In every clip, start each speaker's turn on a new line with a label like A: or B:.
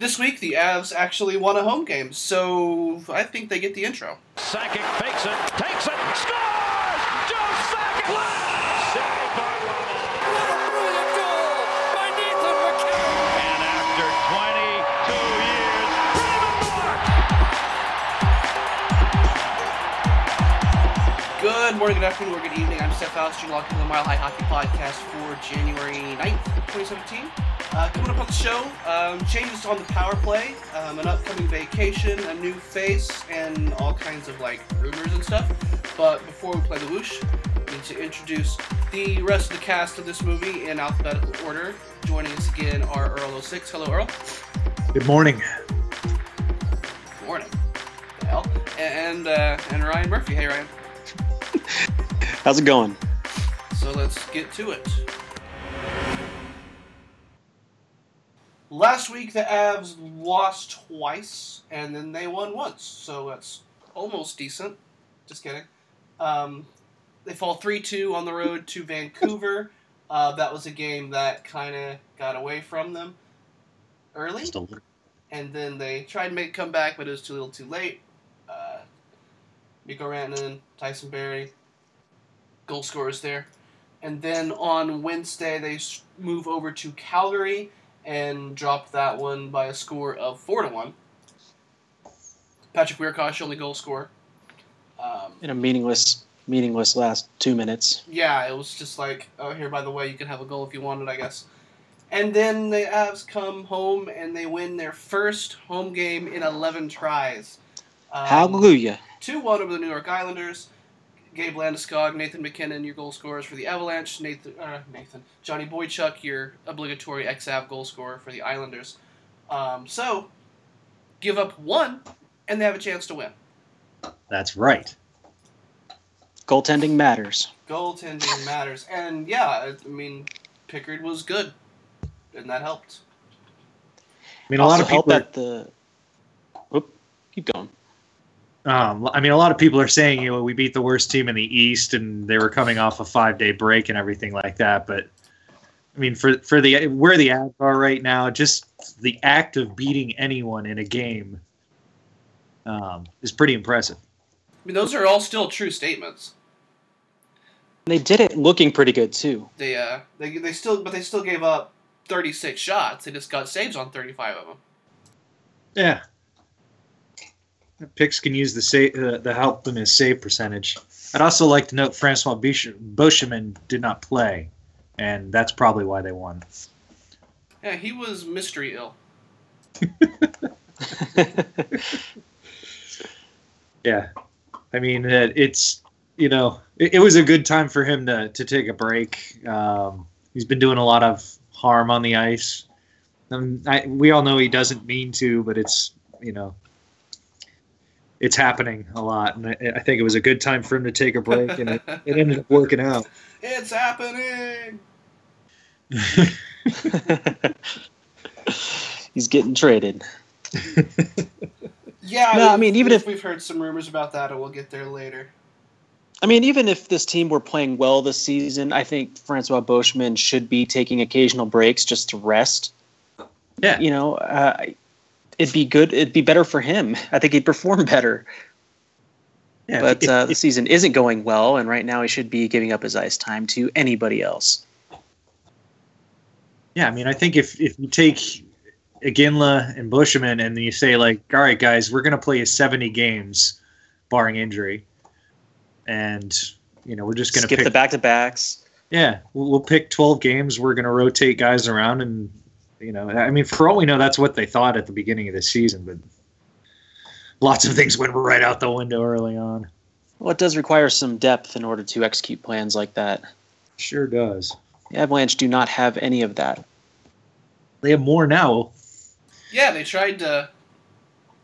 A: This week, the Avs actually won a home game, so I think they get the intro.
B: Sakic fakes it, takes it, scores! Joe Sakic! Saved by Ronald.
C: What a brilliant goal by Nathan MacKinnon!
B: And after 22 years, Raymond Bourque!
A: Good morning, good afternoon, or good evening. I'm Steph Faust, you're locked into the Mile High Hockey Podcast for January 9th, 2017. Uh, coming up on the show, um, changes on the power play, um, an upcoming vacation, a new face, and all kinds of like rumors and stuff. But before we play the whoosh, we need to introduce the rest of the cast of this movie in alphabetical order. Joining us again are Earl 06. Hello, Earl.
D: Good morning.
A: Good morning. The hell? And uh, and Ryan Murphy. Hey, Ryan.
E: How's it going?
A: So let's get to it. Last week, the Avs lost twice, and then they won once, so that's almost decent. Just kidding. Um, they fall 3 2 on the road to Vancouver. Uh, that was a game that kind of got away from them early,
E: Just a little-
A: and then they tried to make a comeback, but it was too little too late. Uh, Mikko Rantanen, Tyson Barrie, goal scorers there. And then on Wednesday, they move over to Calgary and dropped that one by a score of 4 to 1. Patrick Wiercioch, only goal scorer. Um,
E: in a meaningless, meaningless last two minutes.
A: yeah, it was just like, oh, here, by the way, you can have a goal if you wanted, I guess. And then the Avs come home and they win their first home game in 11 tries. Um,
E: Hallelujah!
A: 2 1 over the New York Islanders. Gabe Landeskog, Nathan MacKinnon, your goal scorers for the Avalanche. Nathan, uh, Nathan, Johnny Boychuk, your obligatory XAV goal scorer for the Islanders. Um, so, give up one, and they have a chance to win.
D: That's right.
E: Goaltending matters.
A: Goaltending matters, and yeah, I I mean, Pickard was good, and that helped.
D: I mean, a lot of people.
E: help at the. Whoop, keep going.
D: Are, um, I mean, a lot of people are saying, you know, we beat the worst team in the East, and they were coming off a five-day break and everything like that. But I mean, for for the where the ads are right now, just the act of beating anyone in a game um, is pretty impressive.
A: I mean, those are all still true statements.
E: They did it looking pretty good too.
A: They uh, they they still, but they still gave up 36 shots. They just got saves on 35 of them.
D: Yeah. Picks can use the save, uh, the help in his save percentage. I'd also like to note Francois Bish- Beauchemin did not play, and that's probably why they won.
A: Yeah, he was mystery ill.
D: Yeah, I mean uh, it's you know it, it was a good time for him to to take a break. Um, he's been doing a lot of harm on the ice. And I, we all know he doesn't mean to, but it's you know it's happening a lot, and I, I think it was a good time for him to take a break, and it, it ended up working out.
A: It's happening.
E: He's getting traded.
A: Yeah,
E: No, I mean, even if-
A: we've heard some rumors about that, and we'll get there later.
E: I mean, even if this team were playing well this season, I think Francois Beauchemin should be taking occasional breaks just to rest.
D: Yeah.
E: You know, uh, it'd be good. It'd be better for him. I think he'd perform better.
D: Yeah,
E: but
D: if-
E: uh, the
D: if-
E: season isn't going well, and right now he should be giving up his ice time to anybody else.
D: Yeah, I mean, I think if if you take Iginla and Beauchemin and you say like, all right, guys, we're gonna play seventy games, barring injury, and you know we're just gonna
E: Skip
D: pick,
E: the back to backs.
D: yeah, we'll, we'll pick twelve games. We're gonna rotate guys around, and you know, I mean, for all we know, that's what they thought at the beginning of the season, but lots of things went right out the window early on.
E: Well, it does require some depth in order to execute plans like that.
D: Sure does.
E: The Avalanche do not have any of that.
D: They have more now.
A: Yeah, they tried to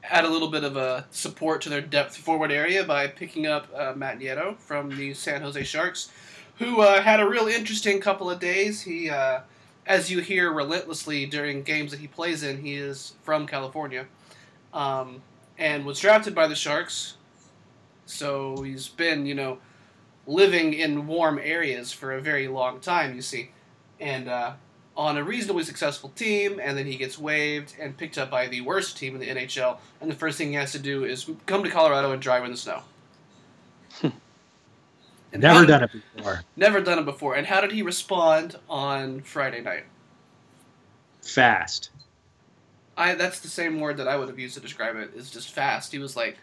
A: add a little bit of a support to their depth forward area by picking up uh, Matt Nieto from the San Jose Sharks, who uh, had a real interesting couple of days. He, uh, as you hear relentlessly during games that he plays in, he is from California, um, and was drafted by the Sharks. So he's been, you know, living in warm areas for a very long time. You see, and uh, on a reasonably successful team, and then he gets waived and picked up by the worst team in the NHL, and the first thing he has to do is come to Colorado and drive in the snow. And how
D: Never
A: did-
D: done it before.
A: Never done it before. And how did he respond on Friday night?
D: Fast.
A: I that's the same word that I would have used to describe it, it. Is just fast. He was like,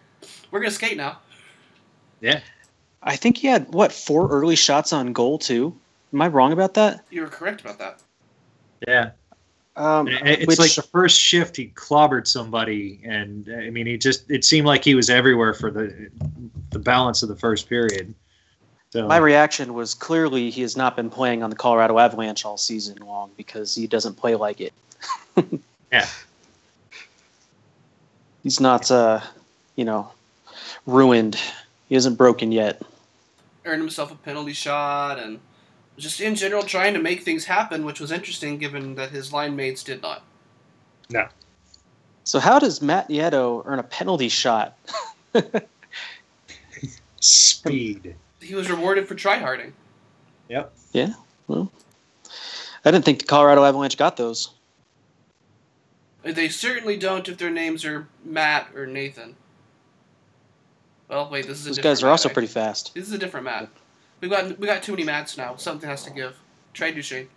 A: "We're gonna skate now."
D: Yeah.
E: I think he had what four early shots on goal too. Am I wrong about that?
A: You were correct about that.
D: Yeah.
E: Um,
D: It- It's
E: which-
D: like the first shift he clobbered somebody, and I mean, he just it seemed like he was everywhere for the the balance of the first period. So
E: My reaction was clearly he has not been playing on the Colorado Avalanche all season long because he doesn't play like it.
D: yeah,
E: He's not, uh, you know, ruined. He isn't broken yet.
A: Earned himself a penalty shot and just in general trying to make things happen, which was interesting given that his line mates did not.
D: no,
E: So how does Matt Nieto earn a penalty shot?
D: speed.
A: He was rewarded for tryharding.
D: Yep.
E: Yeah, well, I didn't think the Colorado Avalanche got those.
A: They certainly don't if their names are Matt or Nathan. Well, wait, this is a
E: Those guys are also
A: Matt, I-
E: pretty fast.
A: This is a different Matt. We got we got too many Matts now. Something has to give. Trade Duchene.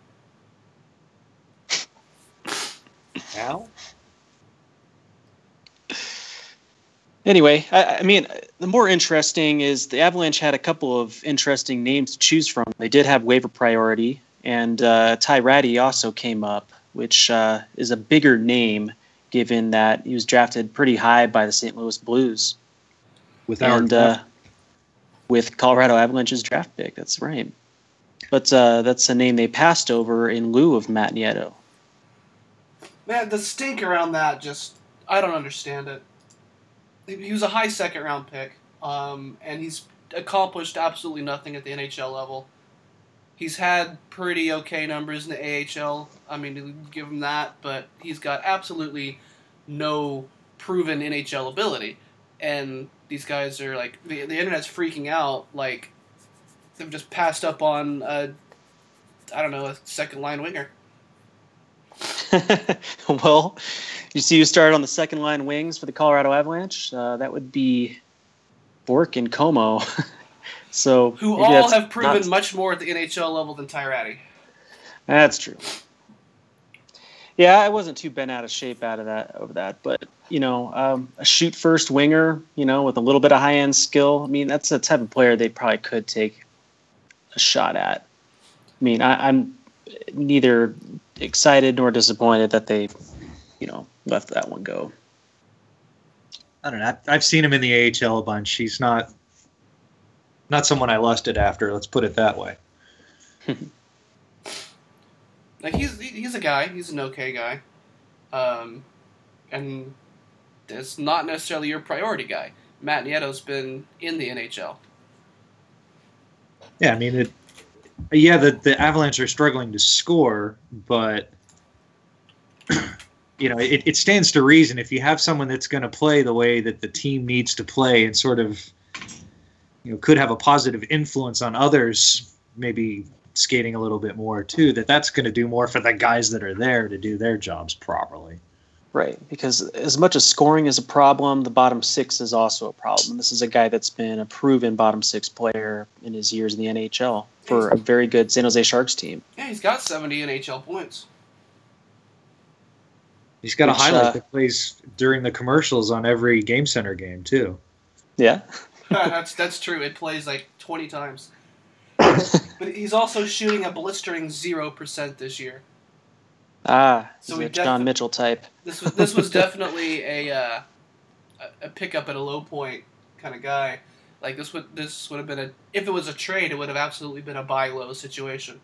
D: Al?
E: Anyway, I, I mean, the more interesting is the Avalanche had a couple of interesting names to choose from. They did have waiver priority, and uh, Ty Rattie also came up, which uh, is a bigger name given that he was drafted pretty high by the St. Louis Blues.
D: With our
E: and uh, with Colorado Avalanche's draft pick. That's right. But uh, that's a name they passed over in lieu of Matt Nieto.
A: Man, the stink around that just I don't understand it. He was a high second round pick, um, and he's accomplished absolutely nothing at the NHL level. He's had pretty okay numbers in the AHL. I mean, give him that, but he's got absolutely no proven NHL ability. And these guys are like the, the internet's freaking out. Like they've just passed up on a I don't know a second line winger.
E: well, you see you started on the second line wings for the Colorado Avalanche? Uh, that would be Bourque and Comeau. so
A: who all have proven
E: not-
A: much more at the NHL level than Ty Rattie.
E: That's true. Yeah, I wasn't too bent out of shape out of that over that, but you know, um, a shoot first winger, you know, with a little bit of high end skill. I mean, that's the type of player they probably could take a shot at. I mean, I, I'm neither excited nor disappointed that they, you know, left that one go.
D: I don't know. I've- I've seen him in the AHL a bunch. He's not not someone I lusted after. Let's put it that way.
A: Like he's he's a guy. He's an okay guy, um, and it's not necessarily your priority guy. Matt Nieto's been in the NHL.
D: Yeah, I mean it. Yeah, the the Avalanche are struggling to score, but you know it, it stands to reason if you have someone that's going to play the way that the team needs to play and sort of you know could have a positive influence on others, maybe skating a little bit more too. That that's going to do more for the guys that are there to do their jobs properly.
E: Right, because as much as scoring is a problem, the bottom six is also a problem. This is a guy that's been a proven bottom six player in his years in the NHL for a very good San Jose Sharks team.
A: Yeah, he's got seventy NHL points.
D: He's got a highlight
E: uh,
D: that plays during the commercials on every Game Center game too.
E: Yeah,
A: that's that's true. It plays like twenty times. but he's also shooting a blistering zero percent this year.
E: Ah,
A: So
E: he's
A: we
E: a John
A: defi-
E: Mitchell type.
A: This was this was definitely a uh, a- a pickup at a low point kind of guy. Like this would this would have been a if it was a trade, it would have absolutely been a buy low situation.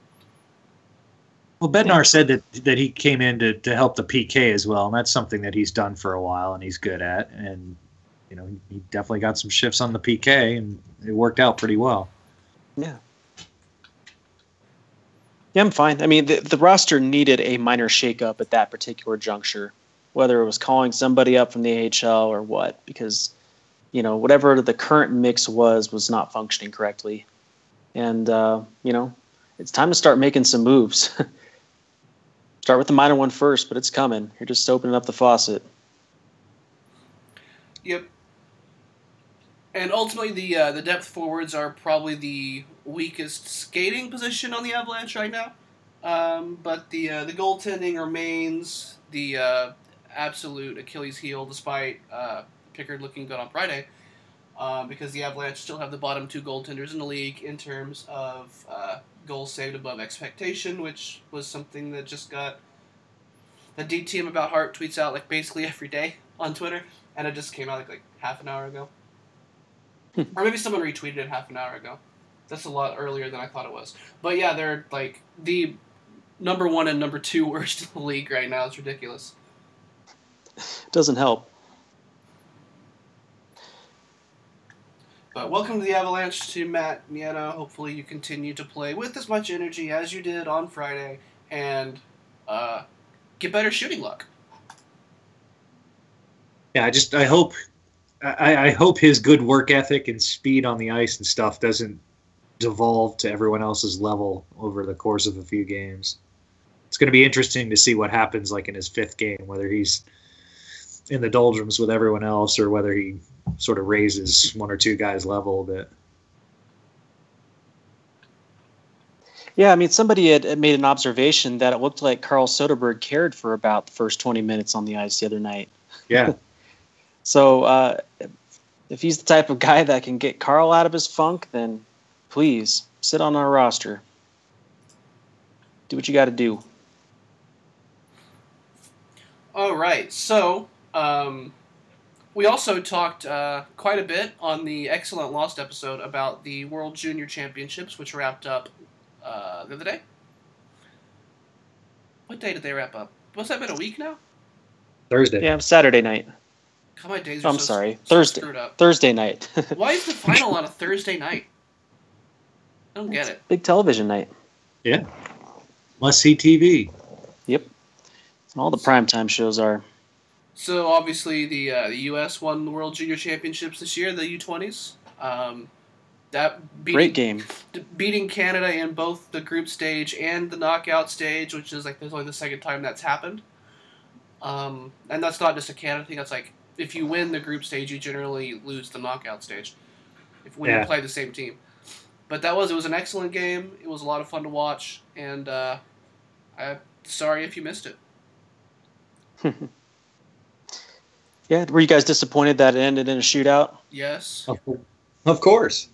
D: Well, Bednar said that that he came in to, to help the PK as well, and that's something that he's done for a while and he's good at. And you know, he definitely got some shifts on the PK, and it worked out pretty well.
E: Yeah. Yeah, I'm fine. I mean, the, the roster needed a minor shakeup at that particular juncture, whether it was calling somebody up from the AHL or what, because, you know, whatever the current mix was, was not functioning correctly. And, uh, you know, it's time to start making some moves. Start with the minor one first, but it's coming. You're just opening up the faucet.
A: Yep. And ultimately, the uh, the depth forwards are probably the weakest skating position on the Avalanche right now. Um, but the uh, the goaltending remains the uh, absolute Achilles heel, despite uh, Pickard looking good on Friday, um, because the Avalanche still have the bottom two goaltenders in the league in terms of uh, goals saved above expectation, which was something that just got the D team about Hart tweets out like basically every day on Twitter, and it just came out like, like half an hour ago, or maybe someone retweeted it half an hour ago. That's a lot earlier than I thought it was. But yeah, they're like the number one and number two worst in the league right now. It's ridiculous.
E: Doesn't help.
A: But welcome to the Avalanche to Matt Nieto. Hopefully, you continue to play with as much energy as you did on Friday and uh, get better shooting luck.
D: Yeah, I just I hope I, I hope his good work ethic and speed on the ice and stuff doesn't devolve to everyone else's level over the course of a few games. It's going to be interesting to see what happens like in his fifth game, whether he's in the doldrums with everyone else or whether he sort of raises one or two guys level a bit.
E: Yeah, I mean, somebody had had made an observation that it looked like Carl Soderberg cared for about the first 20 minutes on the ice the other night.
D: Yeah.
E: So uh, if he's the type of guy that can get Carl out of his funk, then please sit on our roster. Do what you got to do.
A: All right, so um, we also talked uh, quite a bit on the excellent Lost episode about the World Junior Championships, which wrapped up uh, the other day. What day did they wrap up? What's that been a week now?
D: Thursday.
E: Yeah, Saturday night.
A: God, my days are
E: I'm
A: so,
E: sorry,
A: so
E: Thursday.
A: screwed up.
E: Thursday night.
A: Why is the final on a Thursday night? I don't get it.
E: Big television night.
D: Yeah. Must see TV.
E: Yep. All the primetime shows are.
A: So obviously the uh, the U.S. won the World Junior Championships this year, the U20s. Um, that beating,
E: Great game.
A: beating Canada in both the group stage and the knockout stage, which is like there's only the second time that's happened. Um, and that's not just a Canada thing. That's like if you win the group stage, you generally lose the knockout stage. If when you
D: Yeah.
A: play the same team. But that was it was an excellent game. It was a lot of fun to watch, and uh, I'm sorry if you missed it.
E: Yeah, were you guys disappointed that it ended in a shootout?
A: Yes.
D: Of course.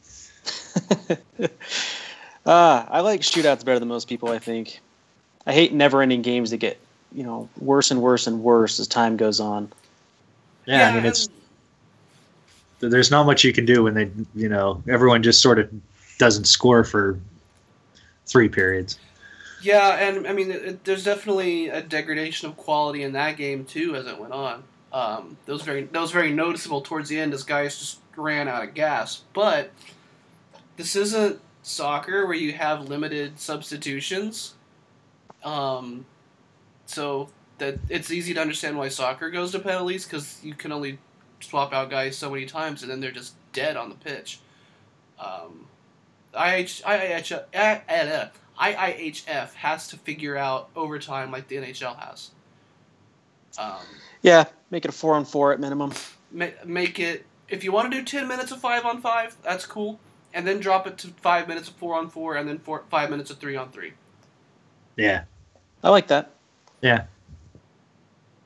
E: Ah, I like shootouts better than most people. I think. I hate never-ending games that get you know worse and worse and worse as time goes on.
D: Yeah, I mean it's there's not much you can do when they you know everyone just sort of doesn't score for three periods.
A: Yeah, and I mean, it, there's definitely a degradation of quality in that game too as it went on. Um, that was very that was very noticeable towards the end as guys just ran out of gas. But this isn't soccer where you have limited substitutions. Um, so that it's easy to understand why soccer goes to penalties because you can only swap out guys so many times and then they're just dead on the pitch. Um, IH, IIH, IIHF has to figure out overtime like the NHL has. Um,
E: Yeah, make it a four on four at minimum.
A: ma- make it if you want to do 10 minutes of 5 on 5 that's cool and then drop it to 5 minutes of 4 on 4 and then four, 5 minutes of 3 on 3
D: Yeah.
E: I like that,
D: Yeah.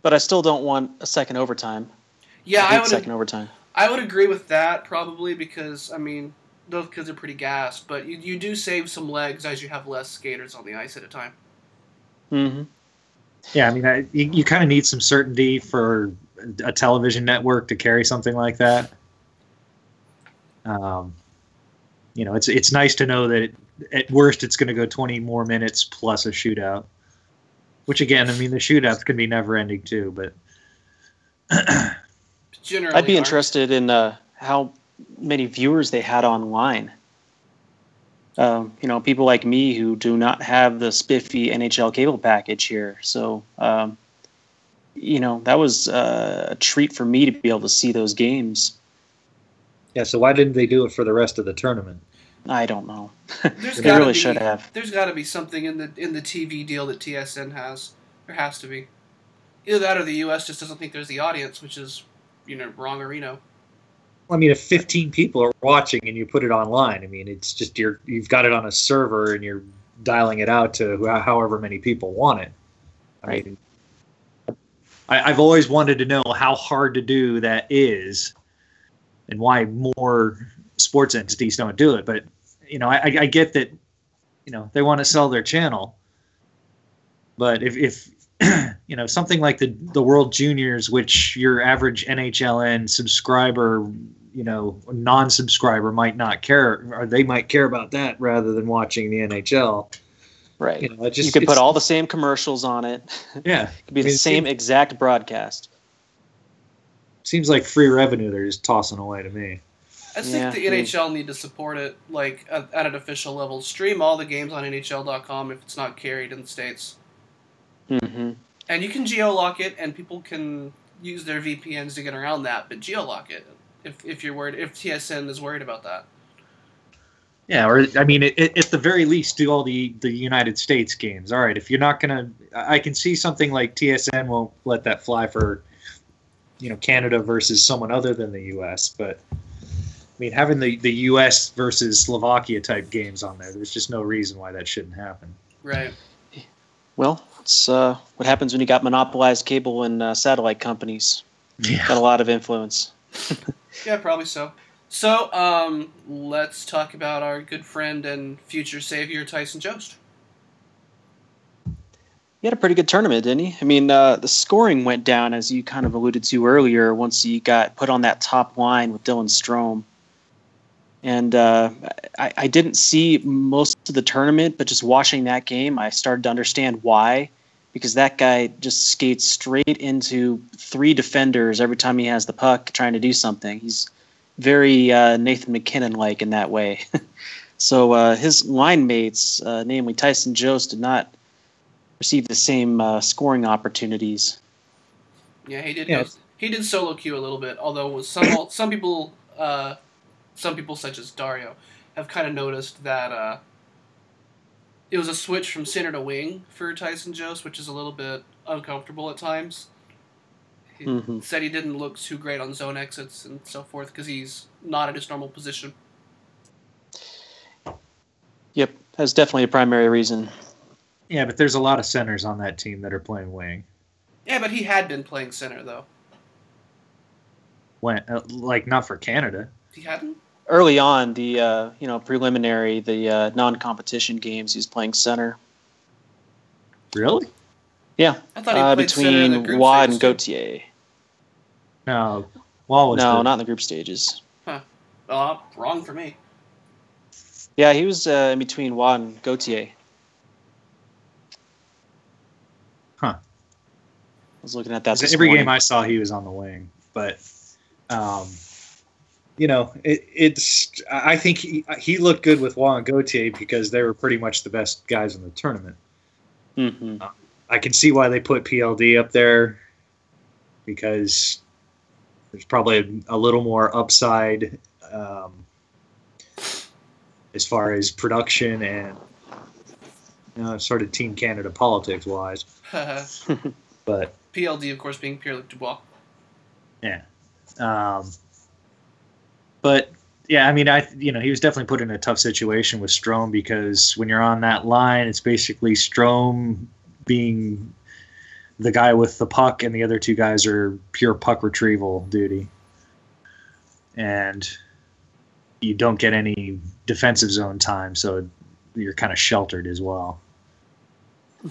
E: but I still don't want a second overtime.
A: yeah
E: I
A: I would
E: second overtime.
A: I would agree with that probably because I mean those kids are pretty gassed but you, you do save some legs as you have less skaters on the ice at a time
E: hmm
D: Yeah, I mean, I, you, you kind of need some certainty for a television network to carry something like that. Um, you know, it's it's nice to know that at worst it's going to go 20 more minutes plus a shootout. Which again, I mean, the shootouts can be never ending too, but
A: generally
E: I'd be
A: aren't.
E: interested in uh, how many viewers they had online. Um, you know, people like me who do not have the spiffy NHL cable package here. So, um, you know, that was uh, a treat for me to be able to see those games.
D: yeah. So why didn't they do it for the rest of the tournament?
E: I don't know. They really
A: be-
E: should have.
A: There's got to be something in the in the TV deal that TSN has. There has to be. Either that or the U.S. just doesn't think there's the audience, which is, you know, wrong or Reno.
D: I mean, if 15 people are watching and you put it online, I mean, it's just you're you've got it on a server and you're dialing it out to however many people want it. I
E: Right.
D: mean, I, I've always wanted to know how hard to do that is, and why more sports entities don't do it. But you know, I, I- I get that, you know, they want to sell their channel. But if, if you know something like the the World Juniors, which your average NHLN subscriber, you know, non-subscriber might not care, or they might care about that rather than watching the NHL.
E: Right.
D: You know, just
E: you could put all the same commercials on it.
D: yeah.
E: It could be
D: I
E: the
D: mean, it
E: same
D: seems-
E: exact broadcast.
D: Seems like free revenue they're just tossing away to me.
A: I think
E: Yeah,
A: the
E: I mean-
A: NHL need to support it, like at, at an official level. Stream all the games on NHL.com if it's not carried in the states,
E: hmm
A: and you can geolock it, and people can use their VPNs to get around that. But geolock it if, if you're worried, if TSN is worried about that.
D: Yeah, or I mean, it, it, at the very least, do all the the United States games. All right, if you're not gonna, I I can see something like TSN won't let that fly for, you know, Canada versus someone other than the U.S. But I mean, having the the U.S. versus Slovakia type games on there, there's just no reason why that shouldn't happen.
A: Right.
E: Well, it's uh, what happens when you got monopolized cable and uh, satellite companies.
D: Yeah.
E: Got a lot of influence.
A: Yeah, probably so. So, um, let's talk about our good friend and future savior Tyson Jost.
E: He had a pretty good tournament, didn't he? I mean, uh, the scoring went down, as you kind of alluded to earlier, once he got put on that top line with Dylan Strome. And uh, I, I didn't see most of the tournament, but just watching that game, I started to understand why. Because that guy just skates straight into three defenders every time he has the puck trying to do something. He's very uh, Nathan MacKinnon like in that way. so uh, his line mates, uh, namely Tyson Jost, did not receive the same uh, scoring opportunities.
A: Yeah, he did.
D: Yeah.
A: Go, he did solo queue a little bit, although some some people, uh, some people such as Dario, have kind of noticed that uh, it was a switch from center to wing for Tyson Jost, which is a little bit uncomfortable at times. He
E: Mhm.
A: said he didn't look too great on zone exits and so forth because he's not in his normal position.
E: Yep, that's definitely a primary reason.
D: Yeah, but there's a lot of centers on that team that are playing wing.
A: Yeah, but he had been playing center though.
D: When, uh, like not for Canada.
A: He hadn't.
E: Early on, the uh, you know preliminary, the uh, non-competition games, he's playing center.
D: Really?
E: Yeah,
A: I thought he
E: uh,
A: played center in the
E: between
A: group
E: Watt and
A: stages.
E: Gautier.
D: No. Wall was
E: No,
D: the-
E: not in the group stages.
A: Uh, wrong for me.
E: Yeah, he was uh, in between Watt and Gautier.
D: Huh.
E: I was looking at that. This
D: every
E: morning.
D: game I saw, he was on the wing. But, um, you know, it, it's. I think he he looked good with Wall and Gautier because they were pretty much the best guys in the tournament.
E: Mhm.
D: I can see why they put PLD up there because there's probably a, a little more upside um, as far as production and you know, sort of Team Canada politics wise. But
A: PLD, of course, being Pierre Luc Dubois. Yeah.
D: Um, but yeah, I mean, I you know he was definitely put in a tough situation with Strome because when you're on that line, it's basically Strome being the guy with the puck, and the other two guys are pure puck retrieval duty, and you don't get any defensive zone time, so you're kind of sheltered as well. You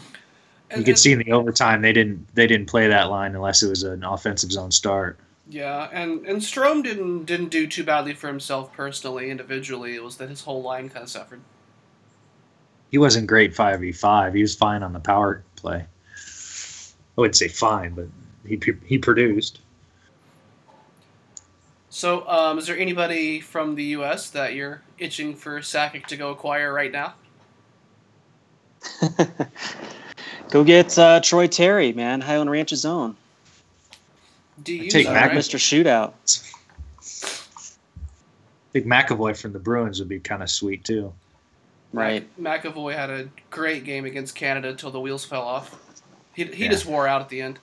A: And-
D: could
A: and-
D: see in the overtime they didn't they didn't play that line unless it was an offensive zone start.
A: Yeah, and and Strome didn't didn't do too badly for himself personally, individually. It was that his whole line kind of suffered.
D: he wasn't great five v five. He was fine on the power play. I wouldn't say fine, but he he produced.
A: So, um, is there anybody from the U.S. that you're itching for Sakic to go acquire right now?
E: Go get uh, Troy Terry, man, Highland Ranch's own.
A: Do you
D: take
A: know,
D: Mac-
A: right?
E: Mr. Shootout.
D: I think McAvoy from the Bruins would be kind of sweet too.
E: Right.
A: McAvoy had a great game against Canada until the wheels fell off. He, he
D: Yeah.
A: just wore out at the end.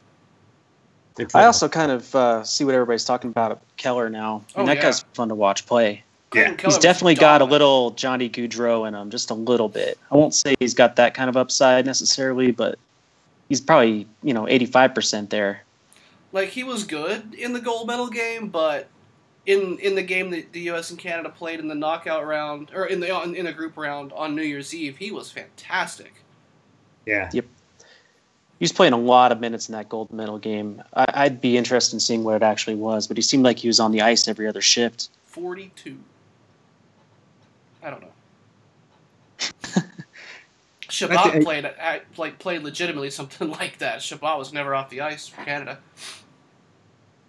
E: I also kind of uh, see what everybody's talking about at Keller now. I mean,
A: Oh,
E: that
A: yeah.
E: guy's fun to watch play.
D: Yeah.
E: He's
A: was
E: definitely got a little Johnny Gaudreau in him, just a little bit. I won't say he's got that kind of upside necessarily, but he's probably you know eighty five percent there.
A: Like he was good in the gold medal game, but in in the game that the U.S. and Canada played in the knockout round or in the in the group round on New Year's Eve, he was fantastic.
D: Yeah. Yep.
E: He's playing a lot of minutes in that gold medal game. I, I'd be interested in seeing what it actually was, but he seemed like he was on the ice every other shift.
A: Forty-two. I don't know. Chabot
D: think-
A: played uh, like played legitimately something like that. Chabot was never off the ice for Canada.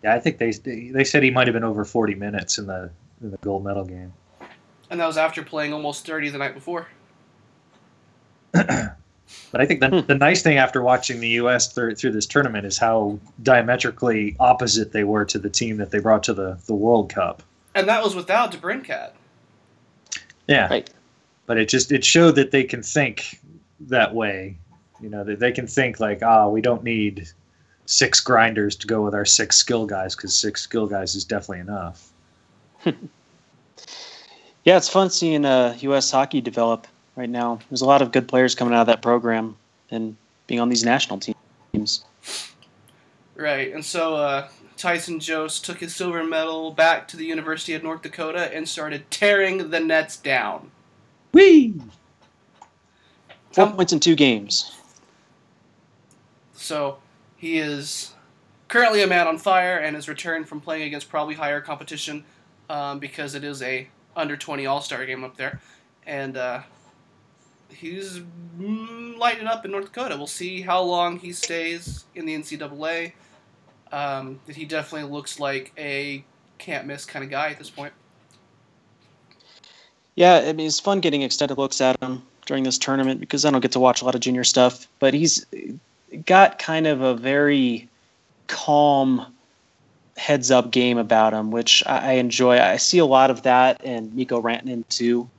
D: Yeah, I think they they said he might have been over 40 minutes in the in the gold medal game.
A: And that was after playing almost 30 the night before.
D: But I think the, the nice thing after watching the U.S. through, through this tournament is how diametrically opposite they were to the team that they brought to the, the World Cup.
A: And that was without DeBrincat.
D: Yeah,
E: Right.
D: but it just it showed that they can think that way. You know, that they can think like, ah, we don't need six grinders to go with our six skill guys because six skill guys is definitely enough.
E: Yeah, it's fun seeing uh, U.S. hockey develop right now. There's a lot of good players coming out of that program and being on these national teams.
A: Right, and so uh, Tyson Jost took his silver medal back to the University of North Dakota and started tearing the Nets down.
D: Whee!
E: Four
A: Um,
E: points in two games.
A: So he is currently a man on fire and has returned from playing against probably higher competition um, because it is a under 20 All Star game up there, and uh, he's lighting up in North Dakota. We'll see how long he stays in the NCAA. Um, he definitely looks like a can't miss kind of guy at this point.
E: Yeah, I mean, it's fun getting extended looks at him during this tournament because I don't get to watch a lot of junior stuff. But he's got kind of a very calm, heads up game about him, which I, enjoy. I see a lot of that in Mikko Rantanen too,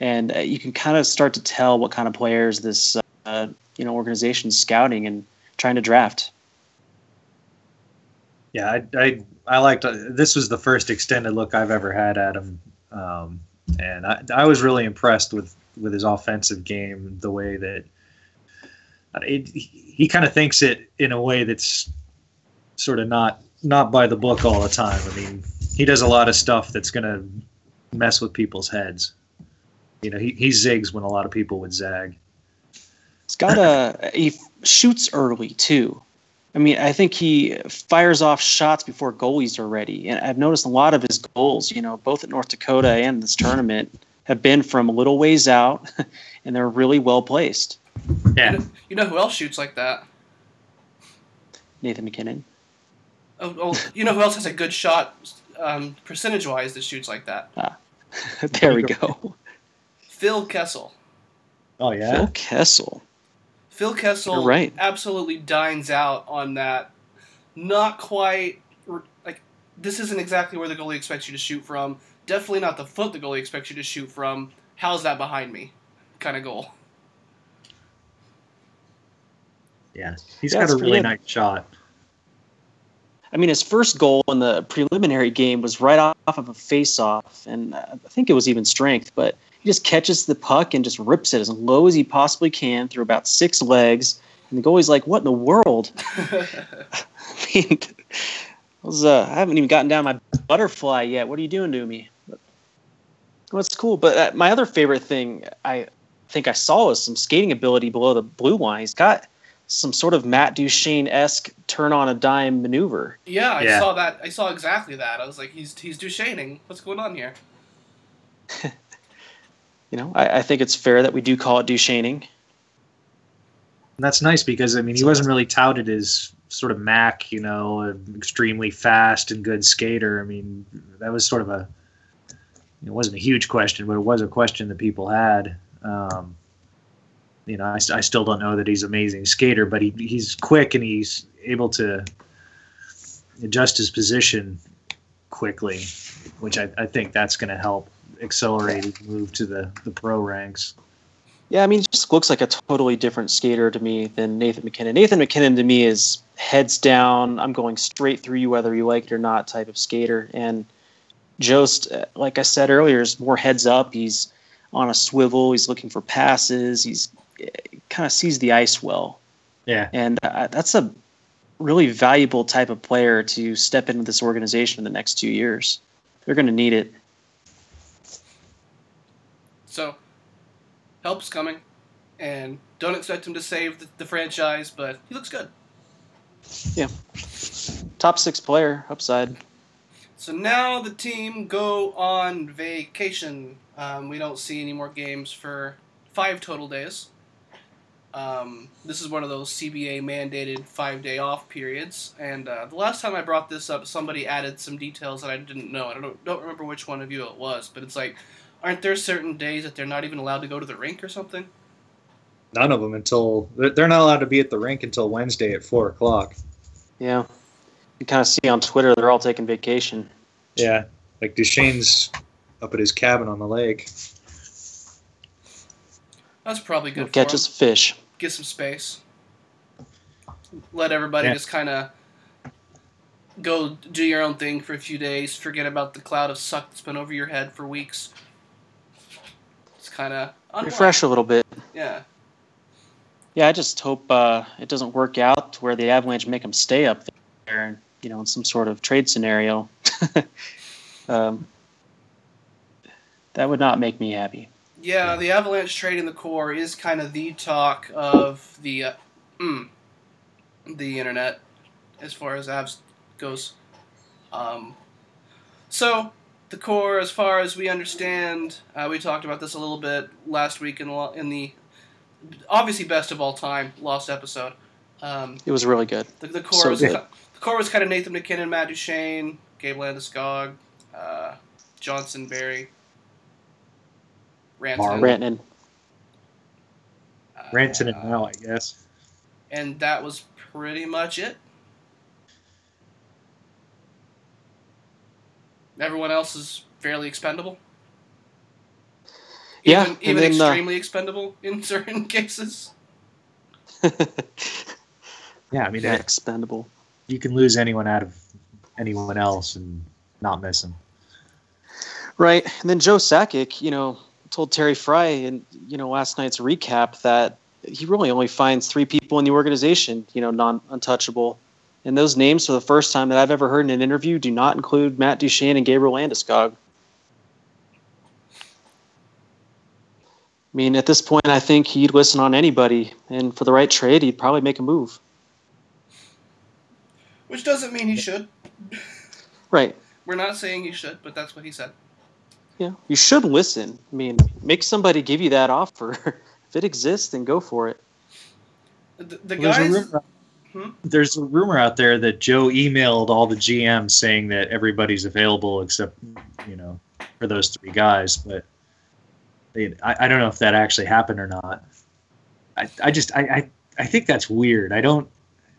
E: and uh, you can kind of start to tell what kind of players this uh, you know organization's scouting and trying to draft.
D: Yeah, I, I, I liked. uh, This was the first extended look I've ever had at him, um, and I, I was really impressed with with his offensive game. The way that Uh, it, he kind of thinks it in a way that's sort of not not by the book all the time. I mean, he does a lot of stuff that's going to mess with people's heads. You know, he, he zigs when a lot of people would zag.
E: He's got a he shoots early too. I mean, I think he fires off shots before goalies are ready, and I've noticed a lot of his goals, you know, both at North Dakota and this tournament, have been from a little ways out, and they're really well placed.
D: Yeah,
A: You know who else shoots like that?
E: Nathan MacKinnon.
A: Oh, oh you know who else has a good shot um, percentage wise that shoots like that?
E: Ah, there we go.
A: Phil Kessel.
D: oh yeah.
E: Phil Kessel.
A: Phil Kessel
E: You're right.
A: absolutely dines out on that. Not quite like this isn't exactly where the goalie expects you to shoot from. Definitely not the foot the goalie expects you to shoot from. How's that behind me? Kind of goal.
D: Yeah, he's
E: Yeah,
D: got a really
E: pretty-
D: nice shot.
E: I mean, his first goal in the preliminary game was right off of a face-off, and uh, I think it was even strength. But he just catches the puck and just rips it as low as he possibly can through about six legs, and the goalie's like, "What in the world?" I mean, it was, uh, I haven't even gotten down my butterfly yet. What are you doing to me? But, well, it's cool. But uh, my other favorite thing I think I saw was some skating ability below the blue line. He's got some sort of Matt Duchene esque turn on a dime maneuver.
A: yeah, I
D: Yeah.
A: saw that. I saw exactly that. I was like, he's he's Duchesning. What's going on here?
E: You know, I, I think it's fair that we do call it Duchening.
D: That's nice because I mean he wasn't really touted as sort of Mac, you know, an extremely fast and good skater. I mean that was sort of a it wasn't a huge question, but it was a question that people had. Um, you know, I, I still don't know that he's amazing skater, but he, he's quick and he's able to adjust his position quickly, which I, I think that's going to help accelerate his move to the, the pro ranks.
E: Yeah, I mean, just looks like a totally different skater to me than Nathan MacKinnon. Nathan MacKinnon to me is heads down, I'm going straight through you whether you like it or not type of skater. And Jost, uh, like I said earlier, is more heads up. He's on a swivel. He's looking for passes. He's kind of sees the ice well.
D: Yeah.
E: And uh, that's a really valuable type of player to step into this organization in the next two years. They're going to need it.
A: So, help's coming, and don't expect him to save the, the franchise, but he looks good. Yeah.
E: Top six player, upside.
A: So now the team go on vacation. Um, we don't see any more games for five total days. Um, this is one of those CBA mandated five day off periods. And uh, the last time I brought this up, somebody added some details that I didn't know. I don't don't remember which one of you it was, but it's like, aren't there certain days that they're not even allowed to go to the rink or something?
D: None of them until they're they're not allowed to be at the rink until Wednesday at four o'clock.
E: Yeah. You kind of see on Twitter they're all taking vacation.
D: Yeah, like Duchene's up at his cabin on the lake.
A: That's probably good.
E: Go
A: for
E: catch
A: 'em.
E: us fish.
A: Get some space. Let everybody
D: Yeah.
A: just kind of go do your own thing for a few days. Forget about the cloud of suck that's been over your head for weeks. It's kind of
E: Refresh a little bit.
A: Yeah,
E: Yeah, I just hope uh, it doesn't work out to where the Avalanche make them stay up there, and you know, in some sort of trade scenario. um, that would not make me happy.
A: Yeah. The Avalanche trade in the core is kind of the talk of the uh, mm, the internet as far as Avs goes. Um, so the core, as far as we understand, uh, we talked about this a little bit last week in the, in the obviously best of all time lost episode. Um,
E: It was really good.
A: the, the core
E: So
A: was
E: good.
A: ki- the core was kind of Nathan MacKinnon, Matt Duchene, Gabe Landeskog, uh, Tyson Barrie, Rantanen,
D: Marlin.
E: Rantanen.
A: uh,
D: Ranson and now, I guess.
A: and that was pretty much it. Everyone else is fairly expendable.
E: Yeah,
A: even,
E: and
A: even
E: then, uh,
A: extremely expendable in certain cases.
D: Yeah, I mean,
E: yeah, expendable.
D: you can lose anyone out of anyone else and not miss them.
E: Right. And then Joe Sakic, you know, told Terry Frei in, you know, last night's recap that he really only finds three people in the organization, you know, non untouchable. And those names, for the first time that I've ever heard in an interview, do not include Matt Duchene and Gabriel Landeskog. I mean, at this point, I think he'd listen on anybody, and for the right trade, he'd probably make a move.
A: Which doesn't mean he should.
E: Right.
A: We're not saying he should, but that's what he said.
E: Yeah. You should listen. I mean, make somebody give you that offer. if it exists, then go for it.
A: The, the
D: There's a,
A: guys.
D: rumor,
A: Hmm?
D: there's a rumor out there that Joe emailed all the GMs saying that everybody's available except, you know, for those three guys. But they, I, I don't know if that actually happened or not. I, I just, I, I, I think that's weird. I don't,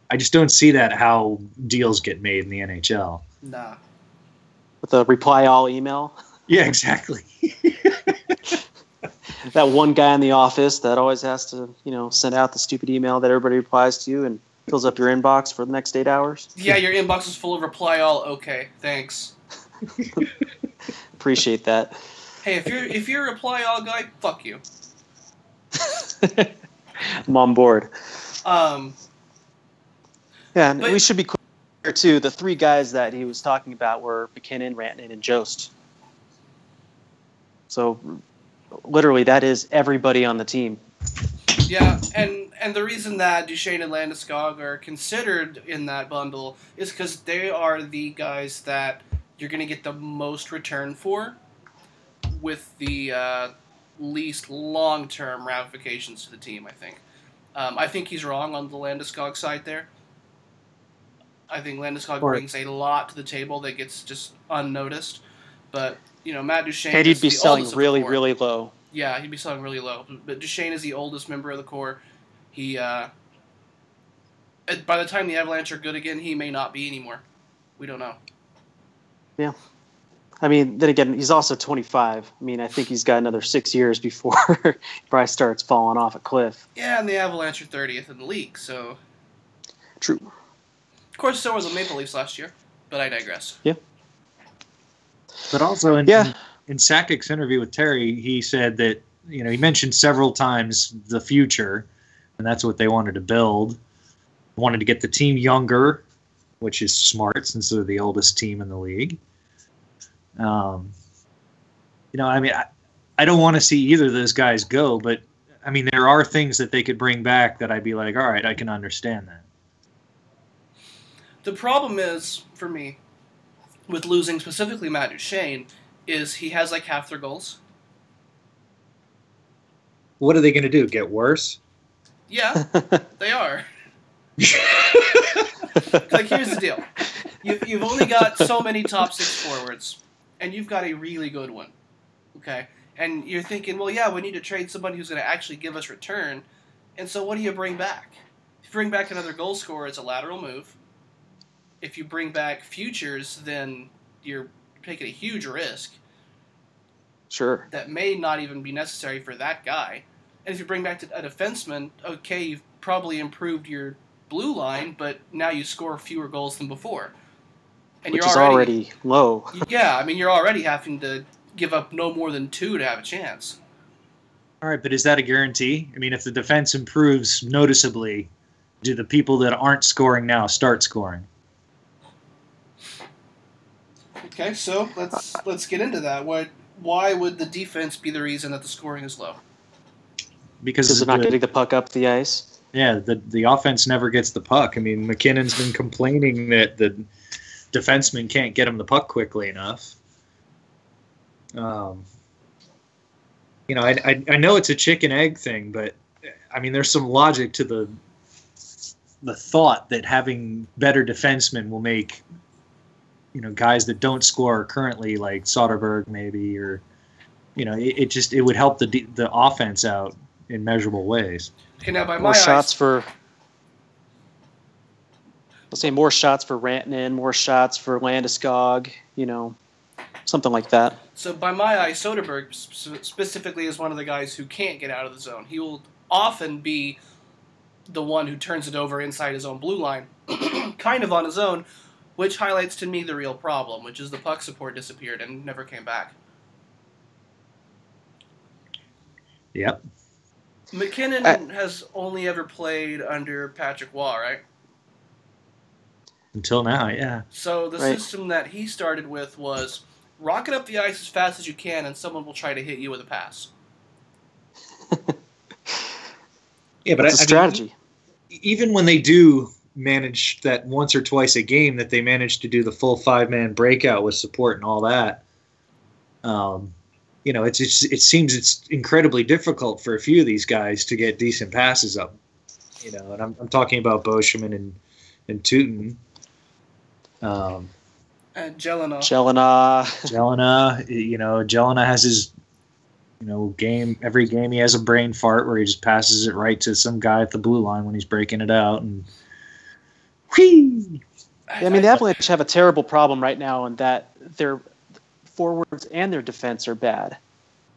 D: I just don't see that how deals get made in the NHL.
A: Nah.
E: With a reply all email.
D: Yeah, exactly.
E: that one guy in the office that always has to, you know, send out the stupid email that everybody replies to and fills up your inbox for the next eight hours.
A: Yeah, your inbox is full of reply all. Okay, thanks.
E: Appreciate that.
A: Hey, if you're if you're a reply all guy, fuck you.
E: I'm on board.
A: Um,
E: Yeah, and
A: But-
E: we should be clear too. The three guys that he was talking about were MacKinnon, Rantanen, and Jost. So, literally, that is everybody on the team.
A: yeah, and and the reason that Duchene and Landeskog are considered in that bundle is because they are the guys that you're going to get the most return for, with the uh, least long-term ramifications to the team. I think. Um, I think he's wrong on the Landeskog side there. I think Landeskog brings a lot to the table that gets just unnoticed. But you know, Matt Duchene.
E: And he'd be selling
A: oldest of the
E: really, really low.
A: Yeah, he'd be selling really low. But Duchene is the oldest member of the core. He, uh, by the time the Avalanche are good again, he may not be anymore. We don't know. Yeah.
E: I mean, then again, he's also 25. I mean, I think he's got another six years before Bryce starts falling off a cliff.
A: Yeah, and the Avalanche are 30th in the league, so.
E: True.
A: Of course, so were the Maple Leafs last year, but I digress.
D: But also in
E: Yeah.
D: in Sakic's interview with Terry, he said that you know he mentioned several times the future, and that's what they wanted to build. Wanted to get the team younger, which is smart since they're the oldest team in the league. Um, you know, I mean, I, I don't want to see either of those guys go, but I mean, there are things that they could bring back that I'd be like, all right, I can understand that.
A: The problem is, for me, with losing specifically Matt Duchene, is he has like half their goals.
D: What are they going to do? Get worse?
A: Yeah, they are. like here's the deal you, you've only got so many top six forwards and you've got a really good one okay and you're thinking well yeah we need to trade somebody who's going to actually give us return and so what do you bring back if you bring back another goal scorer it's a lateral move if you bring back futures then you're taking a huge risk
E: Sure.
A: that may not even be necessary for that guy. And if you bring back a defenseman, okay, you've probably improved your blue line, but now you score fewer goals than before. And
E: Which
A: you're
E: is already low.
A: yeah, I mean you're already having to give up no more than two to have a chance.
D: All right, but is that a guarantee? I mean, if the defense improves noticeably, do the people that aren't scoring now start scoring?
A: Okay, so let's let's get into that. What why would the defense be the reason that the scoring is low?
D: Because
E: Because they're not getting the puck up the ice.
D: yeah, the the offense never gets the puck. I mean, MacKinnon's been complaining that the defenseman can't get him the puck quickly enough. Um, you know, I, I I know it's a chicken egg thing, but I mean, there's some logic to the the thought that having better defensemen will make you know guys that don't score currently, like Soderberg maybe, or you know, it, it just it would help the de- the offense out in measurable ways.
A: Okay, now by my
E: More shots
A: eyes,
E: for. Let's say more shots for Rantanen, more shots for Landeskog. You know, something like that.
A: So by my eye, Soderberg specifically is one of the guys who can't get out of the zone. He will often be the one who turns it over inside his own blue line, kind of on his own, which highlights to me the real problem, which is the puck support disappeared and never came back.
D: Yep.
A: MacKinnon
E: I-
A: has only ever played under Patrick Roy, right?
D: Until now, yeah.
A: So the
E: Right.
A: system that he started with was rocket up the ice as fast as you can, and someone will try to hit you with a pass.
D: Yeah, but
E: It's a
D: I- I mean,
E: strategy.
D: even when they do manage that once or twice a game, that they manage to do the full five man breakout with support and all that, um, you know, it's, it's it seems it's incredibly difficult for a few of these guys to get decent passes up. You know, and I'm, I'm talking about Beauchemin and and Tyutin. Um,
A: And Gelinas.
E: Gelinas.
D: Gelinas, you know, Gelinas has his, you know, game. Every game he has a brain fart where he just passes it right to some guy at the blue line when he's breaking it out, and whee!
E: I mean, the Avalanche have a terrible problem right now in that their forwards and their defense are bad.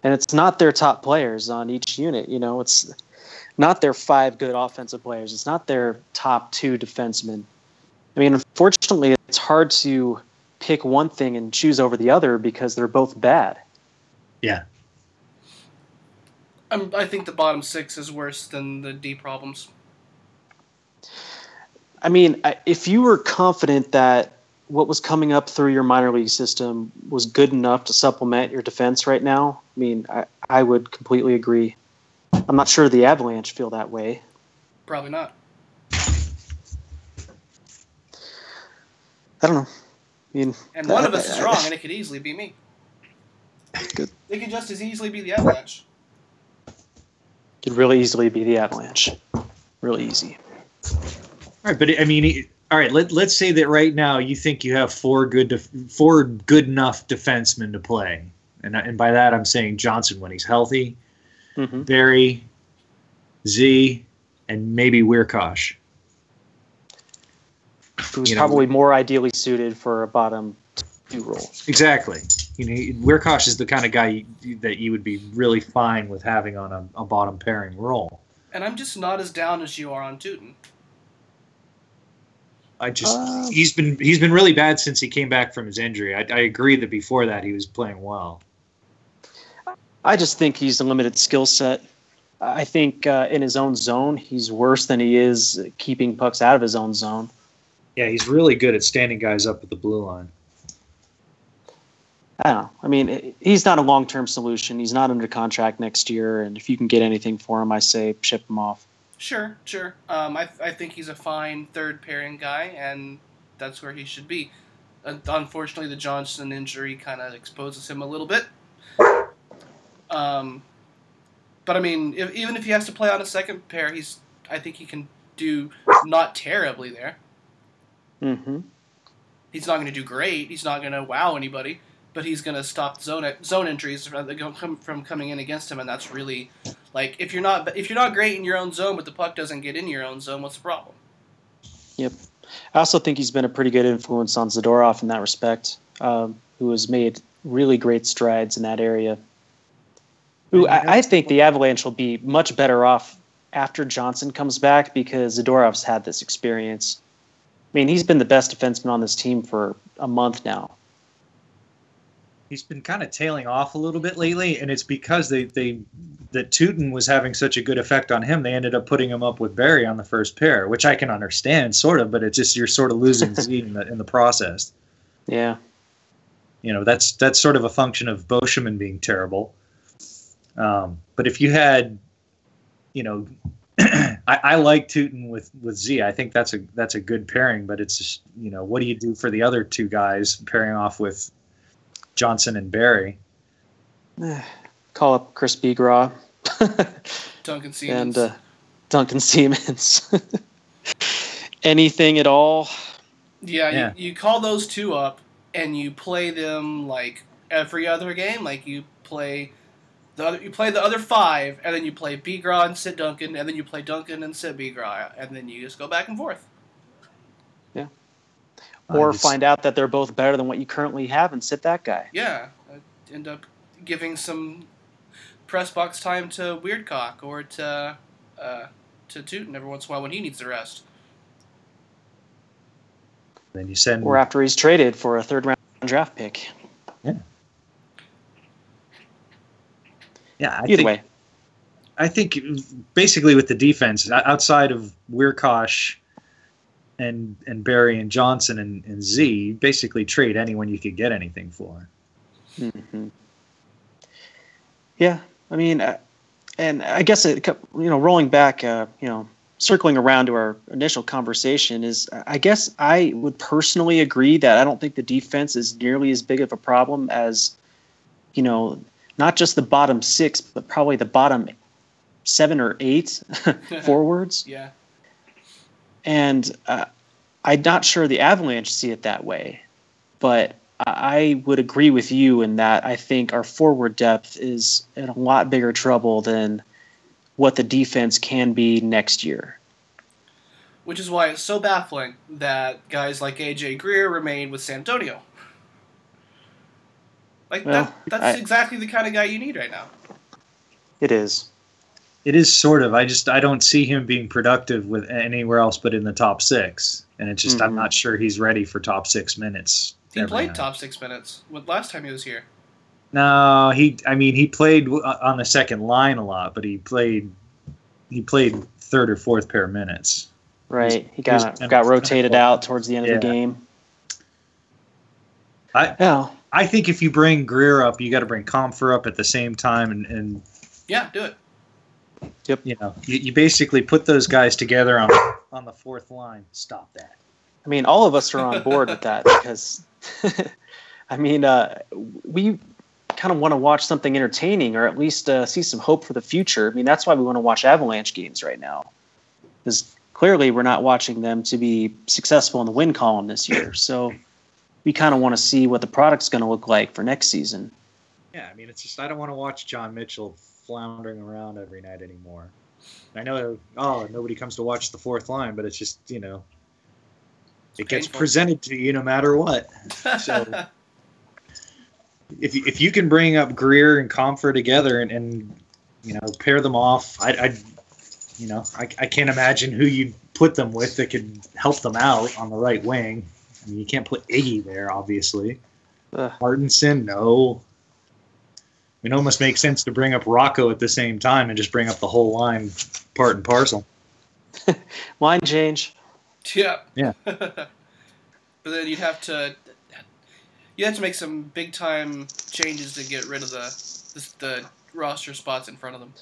E: And it's not their top players on each unit. You know, it's not their five good offensive players. It's not their top two defensemen. I mean, unfortunately, it's hard to pick one thing and choose over the other because they're both bad.
D: Yeah,
A: I'm, I think the bottom six is worse than the D problems.
E: I mean, if you were confident that what was coming up through your minor league system was good enough to supplement your defense right now, I mean, I, I would completely agree. I'm not sure the Avalanche feel that way.
A: Probably not.
E: I don't know. I mean,
A: And one of us is wrong, and it could easily be me.
E: Good.
A: It could just as easily be the Avalanche.
E: Could really easily be the Avalanche. Really easy.
D: All right. But I mean, all right. Let Let's say that right now you think you have four good, def- four good enough defensemen to play, and and by that I'm saying Johnson when he's healthy,
E: hmm
D: Barrie, Z, and maybe Wiercioch.
E: Who's
D: You know-
E: probably more ideally suited for a bottom two role.
D: Exactly. you know, Wiercioch is the kind of guy you, that you would be really fine with having on a, a bottom pairing role.
A: And I'm just not as down as you are on Tyutin.
D: I just
E: Uh,
D: he's been he's been really bad since he came back from his injury. I, I agree that before that he was playing well.
E: I just think he's a limited skill set. I think uh, in his own zone, he's worse than he is keeping pucks out of his own zone.
D: Yeah, he's really good at standing guys up at the blue line.
E: I don't know. I mean, he's not a long term solution. He's not under contract next year, and if you can get anything for him, I say ship him off.
A: Sure, sure. Um, I, I think he's a fine third pairing guy, and that's where he should be. Un- Unfortunately, the Johnson injury kind of exposes him a little bit. Um, but I mean, if, even if he has to play on a second pair, he's I think he can do not terribly there.
E: Mm-hmm.
A: He's not going to do great. He's not going to wow anybody, but he's going to stop zone zone entries from, coming in against him, and that's really like if you're not if you're not great in your own zone, but the puck doesn't get in your own zone, what's the problem?
E: Yep. I also think he's been a pretty good influence on Zadorov in that respect, um, who has made really great strides in that area. Who I, I think the Avalanche will be much better off after Johnson comes back because Zadorov's had this experience. I mean, he's been the best defenseman on this team for a month now.
D: He's been kind of tailing off a little bit lately, and it's because they they that Tyutin was having such a good effect on him. They ended up putting him up with Barrie on the first pair, which I can understand, sort of, but it's just you're sort of losing Z in the in the process.
E: Yeah.
D: You know, that's that's sort of a function of Beauchemin being terrible. Um, but if you had, you know, I, I like Tyutin with with Z. I think that's a that's a good pairing. But it's just you know, what do you do for the other two guys pairing off with Johnson and Barrie?
E: Call up Chris Bigras
A: Duncan Siemens.
E: and uh, Duncan Siemens. Anything at all?
A: yeah,
D: yeah.
A: You, you call those two up and you play them like every other game. Like you play the other, you play the other five, and then you play Bigras and sit Duncan, and then you play Duncan and sit Bigras, and then you just go back and forth.
E: Or
D: just-
E: find out that they're both better than what you currently have and sit that guy.
A: Yeah, uh, end up giving some press box time to Wiercioch or to uh, to Tyutin every once in a while when he needs the rest.
D: Then you send
E: Or after he's traded for a third round draft pick.
D: yeah. Yeah. I
E: Either
D: think,
E: way.
D: I think basically with the defense outside of Wiercioch and and Barrie and Johnson and, and Z, basically trade anyone you could get anything for.
E: hmm Yeah, I mean, uh, and I guess it, co- you know, rolling back, uh, you know, circling around to our initial conversation is, I guess I would personally agree that I don't think the defense is nearly as big of a problem as, you know, not just the bottom six, but probably the bottom seven or eight forwards.
A: Yeah,
E: And uh, I'm not sure the Avalanche see it that way, but I I would agree with you in that I think our forward depth is in a lot bigger trouble than what the defense can be next year.
A: which is why it's so baffling that guys like AJ Greer remain with San Antonio. Like
E: Well,
A: that, that's
E: I-
A: exactly the kind of guy you need right now.
E: It is.
D: It is sort of. I just I don't see him being productive with anywhere else but in the top six, and it's just I'm
E: Mhm.
D: not sure he's ready for top six minutes.
A: He played
D: night.
A: top six minutes with last time he was here.
D: No, he. I mean, he played on the second line a lot, but he played. He played third or fourth pair of minutes.
E: Right. He
D: he was
E: got
D: kind
E: got
D: of-
E: rotated out towards the end of the game.
D: I
E: Yeah.
D: I think if you bring Greer up, you got to bring Compher up at the same time, and, and
A: Yeah, do it.
D: You know you, you basically put those guys together on on the fourth line. Stop that.
E: I mean, all of us are on board with that because, I mean, uh, we kind of want to watch something entertaining or at least uh, see some hope for the future. I mean, that's why we want to watch Avalanche games right now, because clearly we're not watching them to be successful in the win column this year. So we kind of want to see what the product's going to look like for next season.
D: Yeah, I mean, it's just I don't want to watch John Mitchell floundering around every night anymore. I know, oh, nobody comes to watch the fourth line, but it's just you know, it gets
A: painful.
D: presented to you no matter what. So- if you- if you can bring up Greer and Compher together and, and you know pair them off, I, I you know I, I can't imagine who you'd put them with that could help them out on the right wing. I mean, you can't put Iggy there, obviously.
E: Ugh.
D: Martinsen, no. It almost makes sense to bring up Rocco at the same time and just bring up the whole line, part and parcel.
E: Line change.
A: Yeah.
D: Yeah.
A: but then you'd have to you have to make some big time changes to get rid of the the, the roster spots in front of them.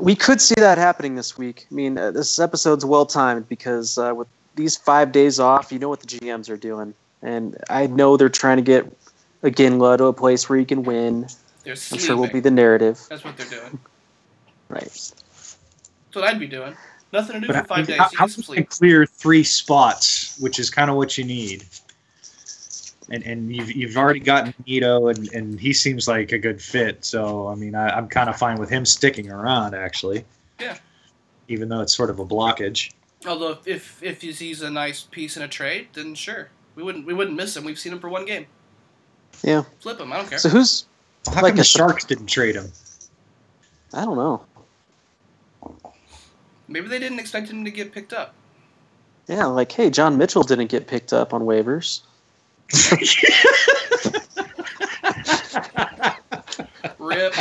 E: We could see that happening this week. I mean, uh, this episode's well timed because uh, with these five days off, you know what the GMs are doing, and I know they're trying to get Iginla to a place where he can win.
A: They're
E: I'm
A: sleeping.
E: sure will be the narrative,
A: That's what they're doing.
E: right?
A: That's what I'd be doing. Nothing to do
D: But
A: for five days.
D: how,
A: You
D: how can clear three spots, which is kind of what you need. And and you've you've already gotten Nieto, and, and he seems like a good fit. So I mean, I, I'm kind of fine with him sticking around, actually.
A: Yeah.
D: Even though it's sort of a blockage.
A: Although if if he's a nice piece in a trade, then sure. We wouldn't we wouldn't miss him. We've seen him for one game.
E: Yeah.
A: Flip him. I don't care.
E: So who's?
D: How
E: Like
D: come the Sharks didn't trade him?
E: I don't know.
A: Maybe they didn't expect him to get picked up.
E: Yeah, like hey, John Mitchell didn't get picked up on waivers.
A: Rip.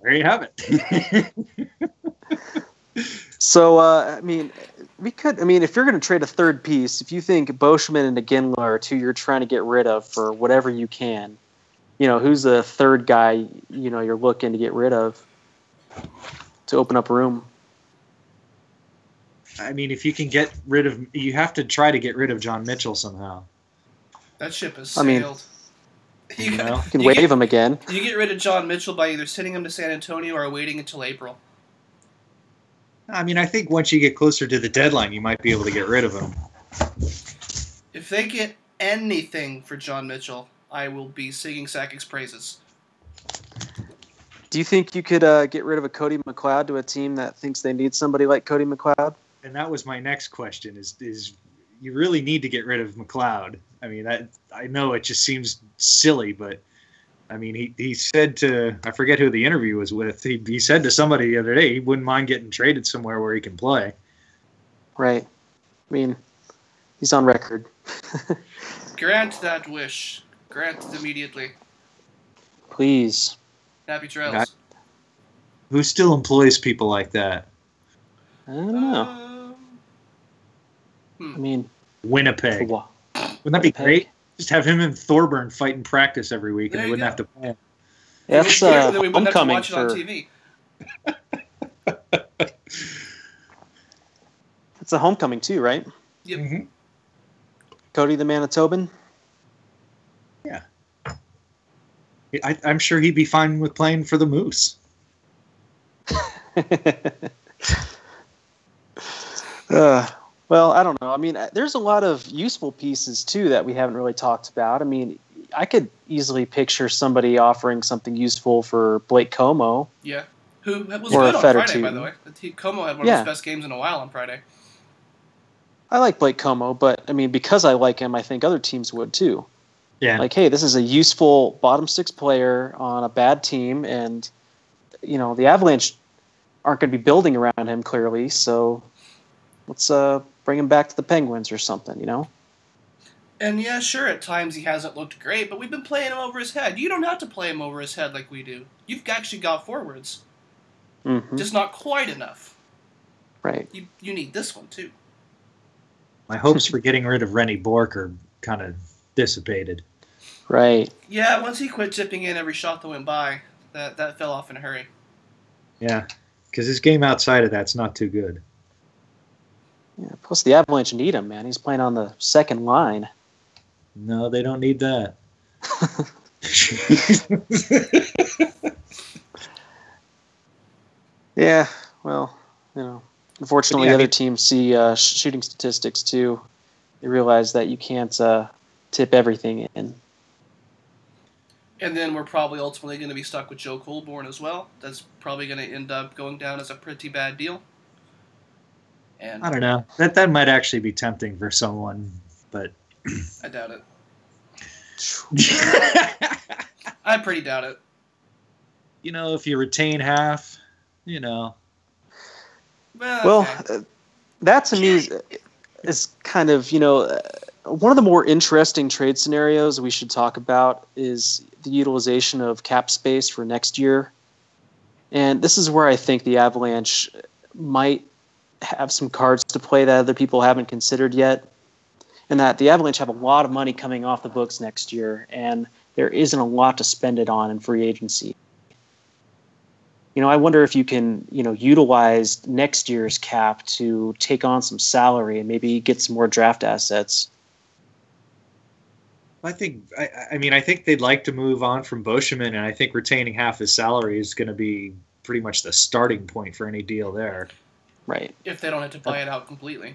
D: There you have it.
E: So uh, I mean, we could. I mean, if you're going to trade a third piece, if you think Beauchemin and Iginla are two you're trying to get rid of for whatever you can, you know, who's the third guy you know you're looking to get rid of to open up room?
D: I mean, if you can get rid of, you have to try to get rid of John Mitchell somehow.
A: That ship has
E: I mean-
A: sailed.
D: You
A: You,
D: know?
E: You can
A: You
E: waive
A: get-
E: him again.
A: you get rid of John Mitchell by either sending him to San Antonio or waiting until April.
D: I mean, I think once you get closer to the deadline, you might be able to get rid of him.
A: If they get anything for John Mitchell, I will be singing Sakic's praises.
E: Do you think you could uh, get rid of a Cody McLeod to a team that thinks they need somebody like Cody McLeod?
D: and that was my next question is is you really need to get rid of McLeod. I mean, that I know it just seems silly, but I mean, he, he said to I forget who the interview was with. He, he said to somebody the other day he wouldn't mind getting traded somewhere where he can play.
E: Right. I mean, he's on record.
A: Grant that wish. Grant it immediately.
E: Please.
A: Happy trails.
D: Got- Who still employs people like that?
E: I don't know.
A: Um,
E: I mean,
D: Winnipeg. Wouldn't that be great? Just have him and Thorburn fight in practice every week, and
A: There
D: they wouldn't
A: go.
D: have to play. him.
E: That's
A: then
E: uh,
A: we wouldn't have to
E: homecoming
A: watch it
E: for
A: TV.
E: it's a homecoming too, right?
A: Yep.
E: Cody the Manitoban. Yeah.
D: I, I'm sure he'd be fine with playing for the Moose.
E: uh, well, I don't know. I mean, uh, there's a lot of useful pieces too that we haven't really talked about. I mean, I could easily picture somebody offering something useful for Blake Comeau.
A: Yeah. Who was
E: Or
A: good on
E: Fed or
A: Friday, by the way. Comeau had one
E: Yeah.
A: of his best games in a while on Friday.
E: I like Blake Comeau, but I mean, because I like him, I think other teams would too.
D: Yeah.
E: Like, hey, this is a useful bottom six player on a bad team, and you know the Avalanche aren't going to be building around him clearly. So let's uh, bring him back to the Penguins or something. You know?
A: And yeah, sure, at times he hasn't looked great, but we've been playing him over his head. You don't have to play him over his head like we do. You've actually got forwards,
E: hmm
A: just not quite enough.
E: Right.
A: You you need this one too.
D: My hopes for getting rid of Rene Bourque are kind of dissipated.
E: Right.
A: Yeah, once he quit chipping in every shot that went by, that that fell off in a hurry.
D: Yeah, because his game outside of that's not too good.
E: Yeah. Plus, the Avalanche need him, man. He's playing on the second line.
D: No, they don't need that.
E: Yeah. Well, you know, unfortunately,
D: Yeah, I
E: other
D: mean-
E: teams see uh, shooting statistics too. They realize that you can't uh, tip everything in.
A: And then we're probably ultimately going to be stuck with Joe Colborne as well. That's probably going to end up going down as a pretty bad deal. And
D: I don't know. That that might actually be tempting for someone, but
A: I doubt it. I pretty doubt it.
D: You know, if you retain half, you know,
A: Well,
E: Well,
A: okay.
E: uh, that to me is, is kind of you know uh, one of the more interesting trade scenarios we should talk about is the utilization of cap space for next year, and this is where I think the Avalanche might have some cards to play that other people haven't considered yet, and that the Avalanche have a lot of money coming off the books next year, and there isn't a lot to spend it on in free agency you know, I wonder if you can, you know, utilize next year's cap to take on some salary and maybe get some more draft assets.
D: I think I, I mean I think they'd like to move on from Beauchemin, and I think retaining half his salary is going to be pretty much the starting point for any deal there.
E: Right.
A: if they don't have to buy it out completely.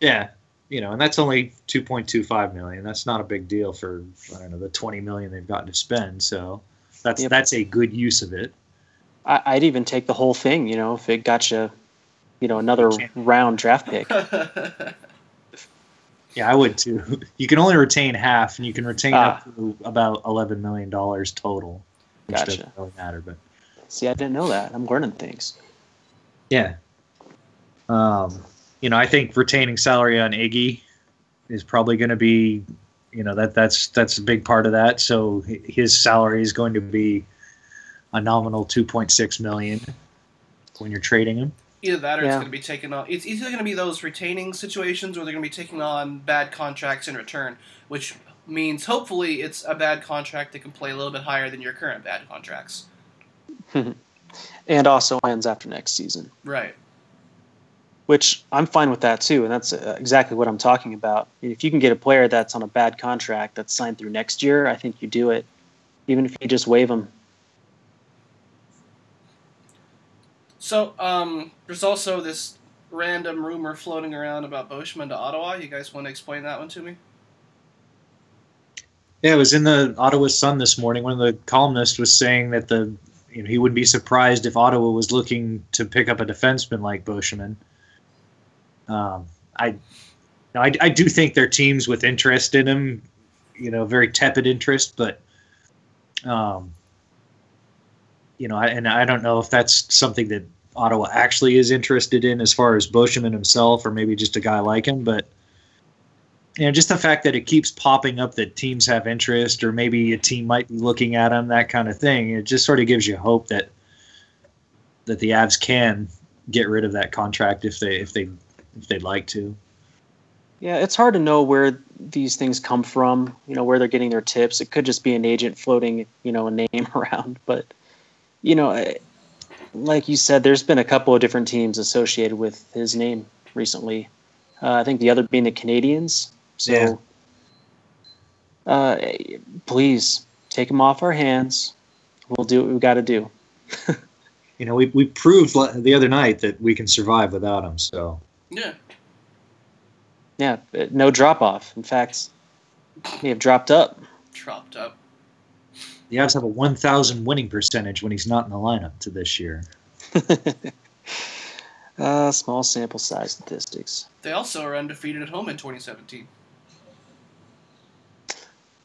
D: Yeah, you know, and that's only two point two five million. That's not a big deal for I don't know the twenty million they've gotten to spend. So that's
E: Yep.
D: that's a good use of it.
E: I, I'd even take the whole thing, you know, if it got you, you know, another round draft pick.
D: Yeah, I would too. You can only retain half, and you can retain
E: Ah.
D: up to about eleven million dollars total, which
E: Gotcha.
D: doesn't really matter. But
E: See, I didn't know that. I'm learning things.
D: yeah, um, you know, I think retaining salary on Iggy is probably going to be, you know, that that's that's a big part of that. So his salary is going to be a nominal two point six million when you're trading him.
A: Either that or it's going to be taken on. It's either going to be those retaining situations or they're going to be taking on bad contracts in return, which means hopefully it's a bad contract that can play a little bit higher than your current bad contracts.
E: And also ends after next season,
A: Right.
E: Which I'm fine with that too. And that's uh, exactly what I'm talking about. If you can get a player that's on a bad contract that's signed through next year, I think you do it, even if you just waive them.
A: So, um, there's also this random rumor floating around about Beauchemin to Ottawa. You guys want to explain that one to me?
D: Yeah, it was in the Ottawa Sun this morning. One of the columnists was saying that the you know he wouldn't be surprised if Ottawa was looking to pick up a defenseman like Beauchemin. Um, I, I I do think there are teams with interest in him, you know, very tepid interest, but um, you know, I, and I don't know if that's something that Ottawa actually is interested in as far as Beauchemin himself, or maybe just a guy like him, but you know, just the fact that it keeps popping up that teams have interest, or maybe a team might be looking at him, that kind of thing. It just sort of gives you hope that that the Avs can get rid of that contract if they if they if they'd like to.
E: Yeah, it's hard to know where these things come from, you know, where they're getting their tips. It could just be an agent floating, you know, a name around. But, you know, like you said, there's been a couple of different teams associated with his name recently. Uh, I think the other being the Canadiens. So,
D: Yeah.
E: uh, please take him off our hands. We'll do what we've got to do.
D: You know, we we proved the other night that we can survive without them. So
A: Yeah.
E: Yeah, no drop off. In fact, may have dropped up.
A: Dropped up.
D: the Avs have a 1,000 winning percentage when he's not in the lineup to this year.
E: uh, small sample size statistics.
A: They also are undefeated at home in 2017.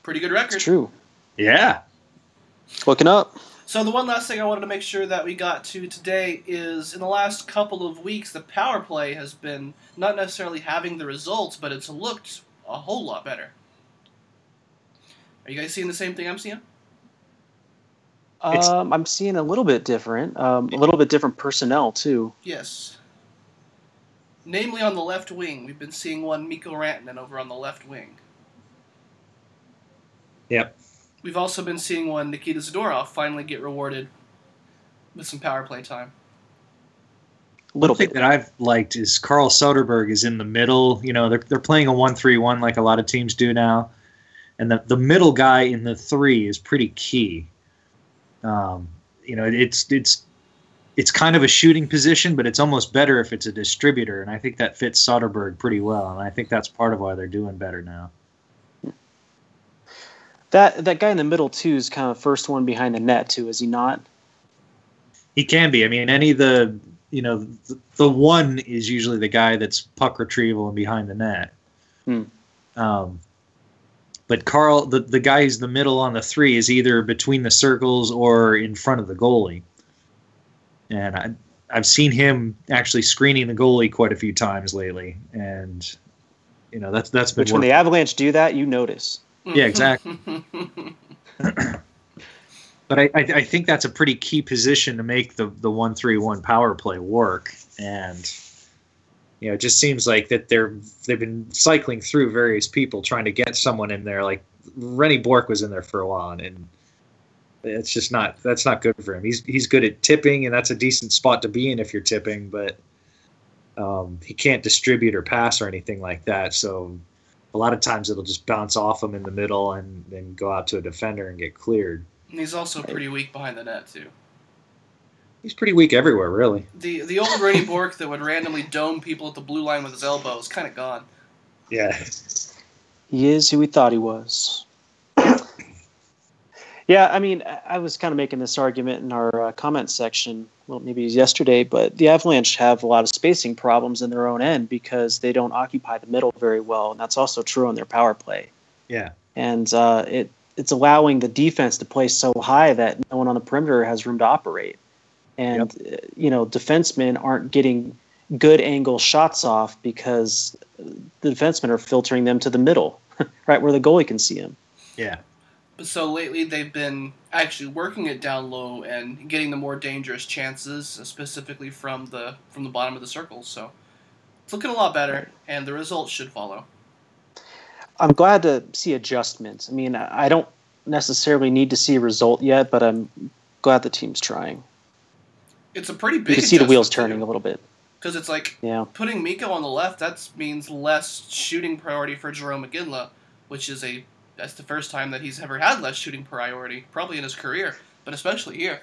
A: Pretty good record.
E: It's true.
D: Yeah,
E: Looking up.
A: So the one last thing I wanted to make sure that we got to today is in the last couple of weeks the power play has been not necessarily having the results, but it's looked a whole lot better. Are you guys seeing the same thing I'm seeing?
E: Um, I'm seeing a little bit different. Um, a little bit different personnel too.
A: Yes. Namely on the left wing, we've been seeing one Mikko Rantanen over on the left wing.
D: Yep.
A: We've also been seeing one Nikita Zadorov finally get rewarded with some power play time.
E: A little
D: thing
E: bit.
D: that I've liked is Carl Soderberg is in the middle. You know, they're, they're playing a one-three-one like a lot of teams do now, and the the middle guy in the three is pretty key. Um, you know, it's it's it's kind of a shooting position, but it's almost better if it's a distributor, and I think that fits Soderberg pretty well, and I think that's part of why they're doing better now.
E: That that guy in the middle too is kind of the first one behind the net too. Is he not?
D: He can be. I mean, any of the you know, the, the one is usually the guy that's puck retrieval and behind the net.
E: Hmm.
D: Um, but Carl, the, the guy who's the middle on the three is either between the circles or in front of the goalie. And I, I've seen him actually screening the goalie quite a few times lately, and you know that's that's been
E: Which when the. Avalanche do that, you notice.
D: Yeah exactly. But I, I, I think that's a pretty key position to make the the one three one power play work, and you know it just seems like that they're they've been cycling through various people trying to get someone in there. Like Rene Bourque was in there for a while, and it's just not that's not good for him. He's he's good at tipping, and that's a decent spot to be in if you're tipping, but um, he can't distribute or pass or anything like that. So a lot of times it'll just bounce off him in the middle and then go out to a defender and get cleared.
A: And he's also pretty weak behind the net too.
D: He's pretty weak everywhere, really.
A: The the old Rene Bourque that would randomly dome people at the blue line with his elbow is kind of gone.
D: Yeah.
E: He is who we thought he was. Yeah, I mean, I- I was kind of making this argument in our uh, comment section, well, maybe it was yesterday, but the Avalanche have a lot of spacing problems in their own end because they don't occupy the middle very well, and that's also true on their power play.
D: Yeah.
E: And uh, it it's allowing the defense to play so high that no one on the perimeter has room to operate, and uh, you know, defensemen aren't getting good angle shots off because the defensemen are filtering them to the middle, right where the goalie can see them.
D: Yeah.
A: So lately they've been actually working it down low and getting the more dangerous chances, specifically from the from the bottom of the circle. So it's looking a lot better, and the results should follow.
E: I'm glad to see adjustments. I mean, I don't necessarily need to see a result yet, but I'm glad the team's trying.
A: It's a pretty big.
E: You can see the wheels turning a little bit.
A: because it's like
E: Yeah.
A: putting Mikko on the left. That means less shooting priority for Jarome Iginla, which is a that's the first time that he's ever had less shooting priority, probably in his career, but especially here.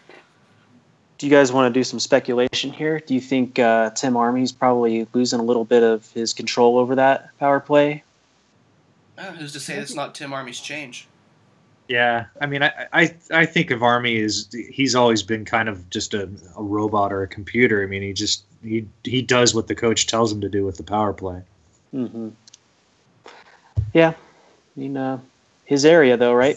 E: Do you guys want to do some speculation here? Do you think uh, Tim Army's probably losing a little bit of his control over that power play?
A: Uh, who's to say it's not Tim Army's change?
D: Yeah. I mean, I, I, I think of Army as he's always been kind of just a, a robot or a computer. I mean, he just he he does what the coach tells him to do with the power play.
E: Mm-hmm. Yeah, I mean, uh, his area though, right?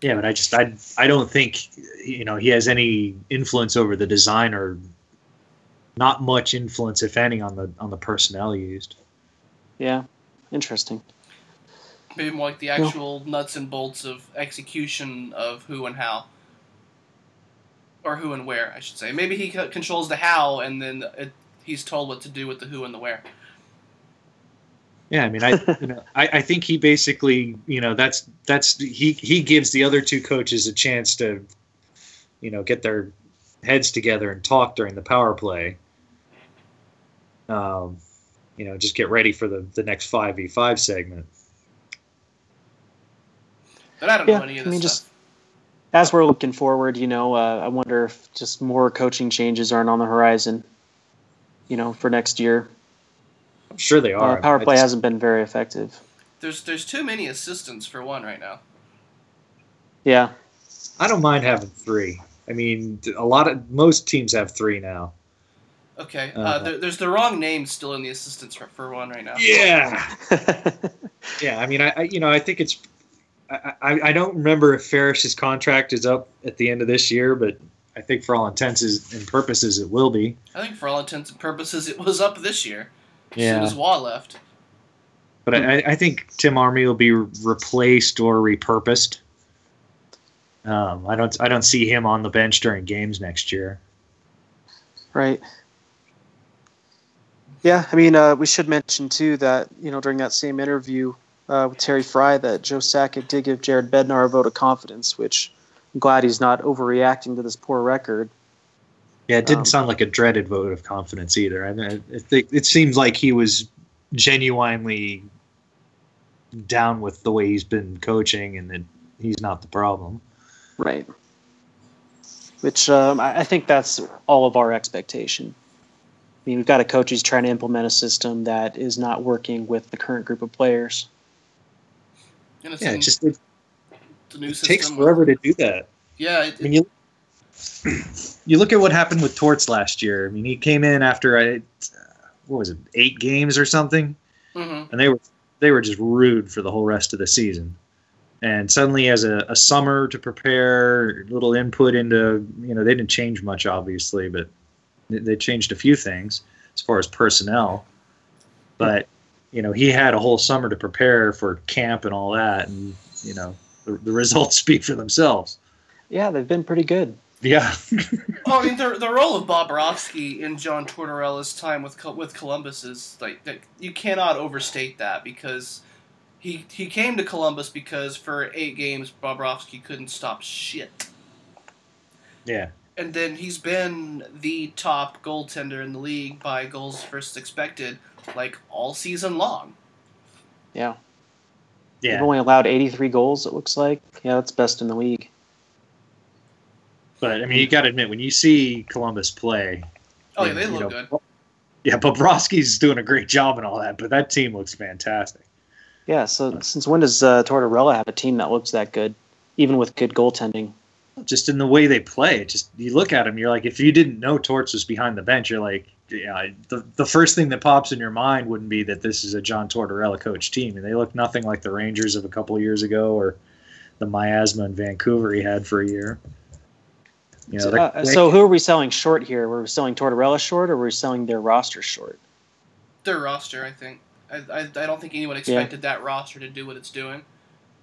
D: Yeah, but I just I I don't think you know he has any influence over the design or not much influence, if any, on the on the personnel used.
E: Yeah, interesting.
A: Maybe more like the actual nuts and bolts of execution of who and how. Or who and where, I should say. Maybe he c- controls the how, and then it, he's told what to do with the who and the where.
D: Yeah, I mean, I you know, I, I think he basically, you know, that's that's he he gives the other two coaches a chance to, you know, get their heads together and talk during the power play. Um, you know, just get ready for the the next five v five segment.
A: But I don't
E: Yeah,
A: know any of
E: I mean,
A: stuff.
E: just- As we're looking forward, you know, uh, I wonder if just more coaching changes aren't on the horizon. You know, for next year,
D: I'm sure they
E: uh,
D: are.
E: power play
D: just-
E: hasn't been very effective.
A: There's there's too many assistants for one right now.
E: Yeah,
D: I don't mind having three. I mean, a lot of most teams have three now.
A: Okay, uh,
D: Uh-huh.
A: there, there's the wrong name still in the assistants for, for one right now.
D: Yeah, yeah. I mean, I, I you know I think it's. I, I, I don't remember if Farrish's contract is up at the end of this year, but I think for all intents and purposes it will be.
A: I think for all intents and purposes it was up this year. As soon
D: Yeah.
A: as Roy left.
D: But I, I think Tim Army will be replaced or repurposed. Um, I don't I don't see him on the bench during games next year.
E: right. Yeah, I mean, uh, we should mention too that you know during that same interview uh, with Terry Frei that Joe Sakic did give Jared Bednar a vote of confidence, which I'm glad he's not overreacting to this poor record.
D: Yeah, it didn't
E: Um,
D: sound like a dreaded vote of confidence either. I mean, it, it, it seems like he was genuinely down with the way he's been coaching, and that he's not the problem.
E: Right. Which um, I, I think that's all of our expectation. I mean, we've got a coach who's trying to implement a system that is not working with the current group of players.
A: And
D: Yeah,
A: in
D: it just it
A: the new
D: takes
A: system.
D: forever to do that.
A: Yeah, it,
D: I mean, you you look at what happened with Torts last year. I mean, he came in after I, what was it, eight games or something,
A: Mm-hmm.
D: and they were they were just rude for the whole rest of the season. And suddenly, as a, a summer to prepare, little input into you know they didn't change much obviously, but they- they changed a few things as far as personnel. But you know he had a whole summer to prepare for camp and all that, and you know the, the results speak for themselves.
E: Yeah, they've been pretty good.
D: Yeah.
A: Oh, I mean, the, the role of Bobrovsky in John Tortorella's time with with Columbus is like that, you cannot overstate that because he he came to Columbus because for eight games Bobrovsky couldn't stop shit,
D: yeah.
A: and then he's been the top goaltender in the league by goals versus expected like all season long.
E: Yeah.
D: Yeah.
E: They've only allowed 83 goals, it looks like. Yeah, that's best in the league.
D: But I mean, you got to admit when you see Columbus play.
A: Oh yeah, they look
D: know,
A: good.
D: Yeah, Bobrovsky's doing a great job and all that, but that team looks fantastic.
E: Yeah, so since when does uh, Tortorella have a team that looks that good, even with good goaltending?
D: Just in the way they play, just you look at them, you're like, if you didn't know Torts was behind the bench, you're like, yeah, the the first thing that pops in your mind wouldn't be that this is a John Tortorella coach team, and they look nothing like the Rangers of a couple of years ago or the miasma in Vancouver he had for a year. You know,
E: So,
D: they're
E: uh,
D: quick.
E: so who are we selling short here? Were we selling Tortorella short, or were we selling their roster short?
A: Their roster, I think. I, I, I don't think anyone expected that roster to do what it's doing.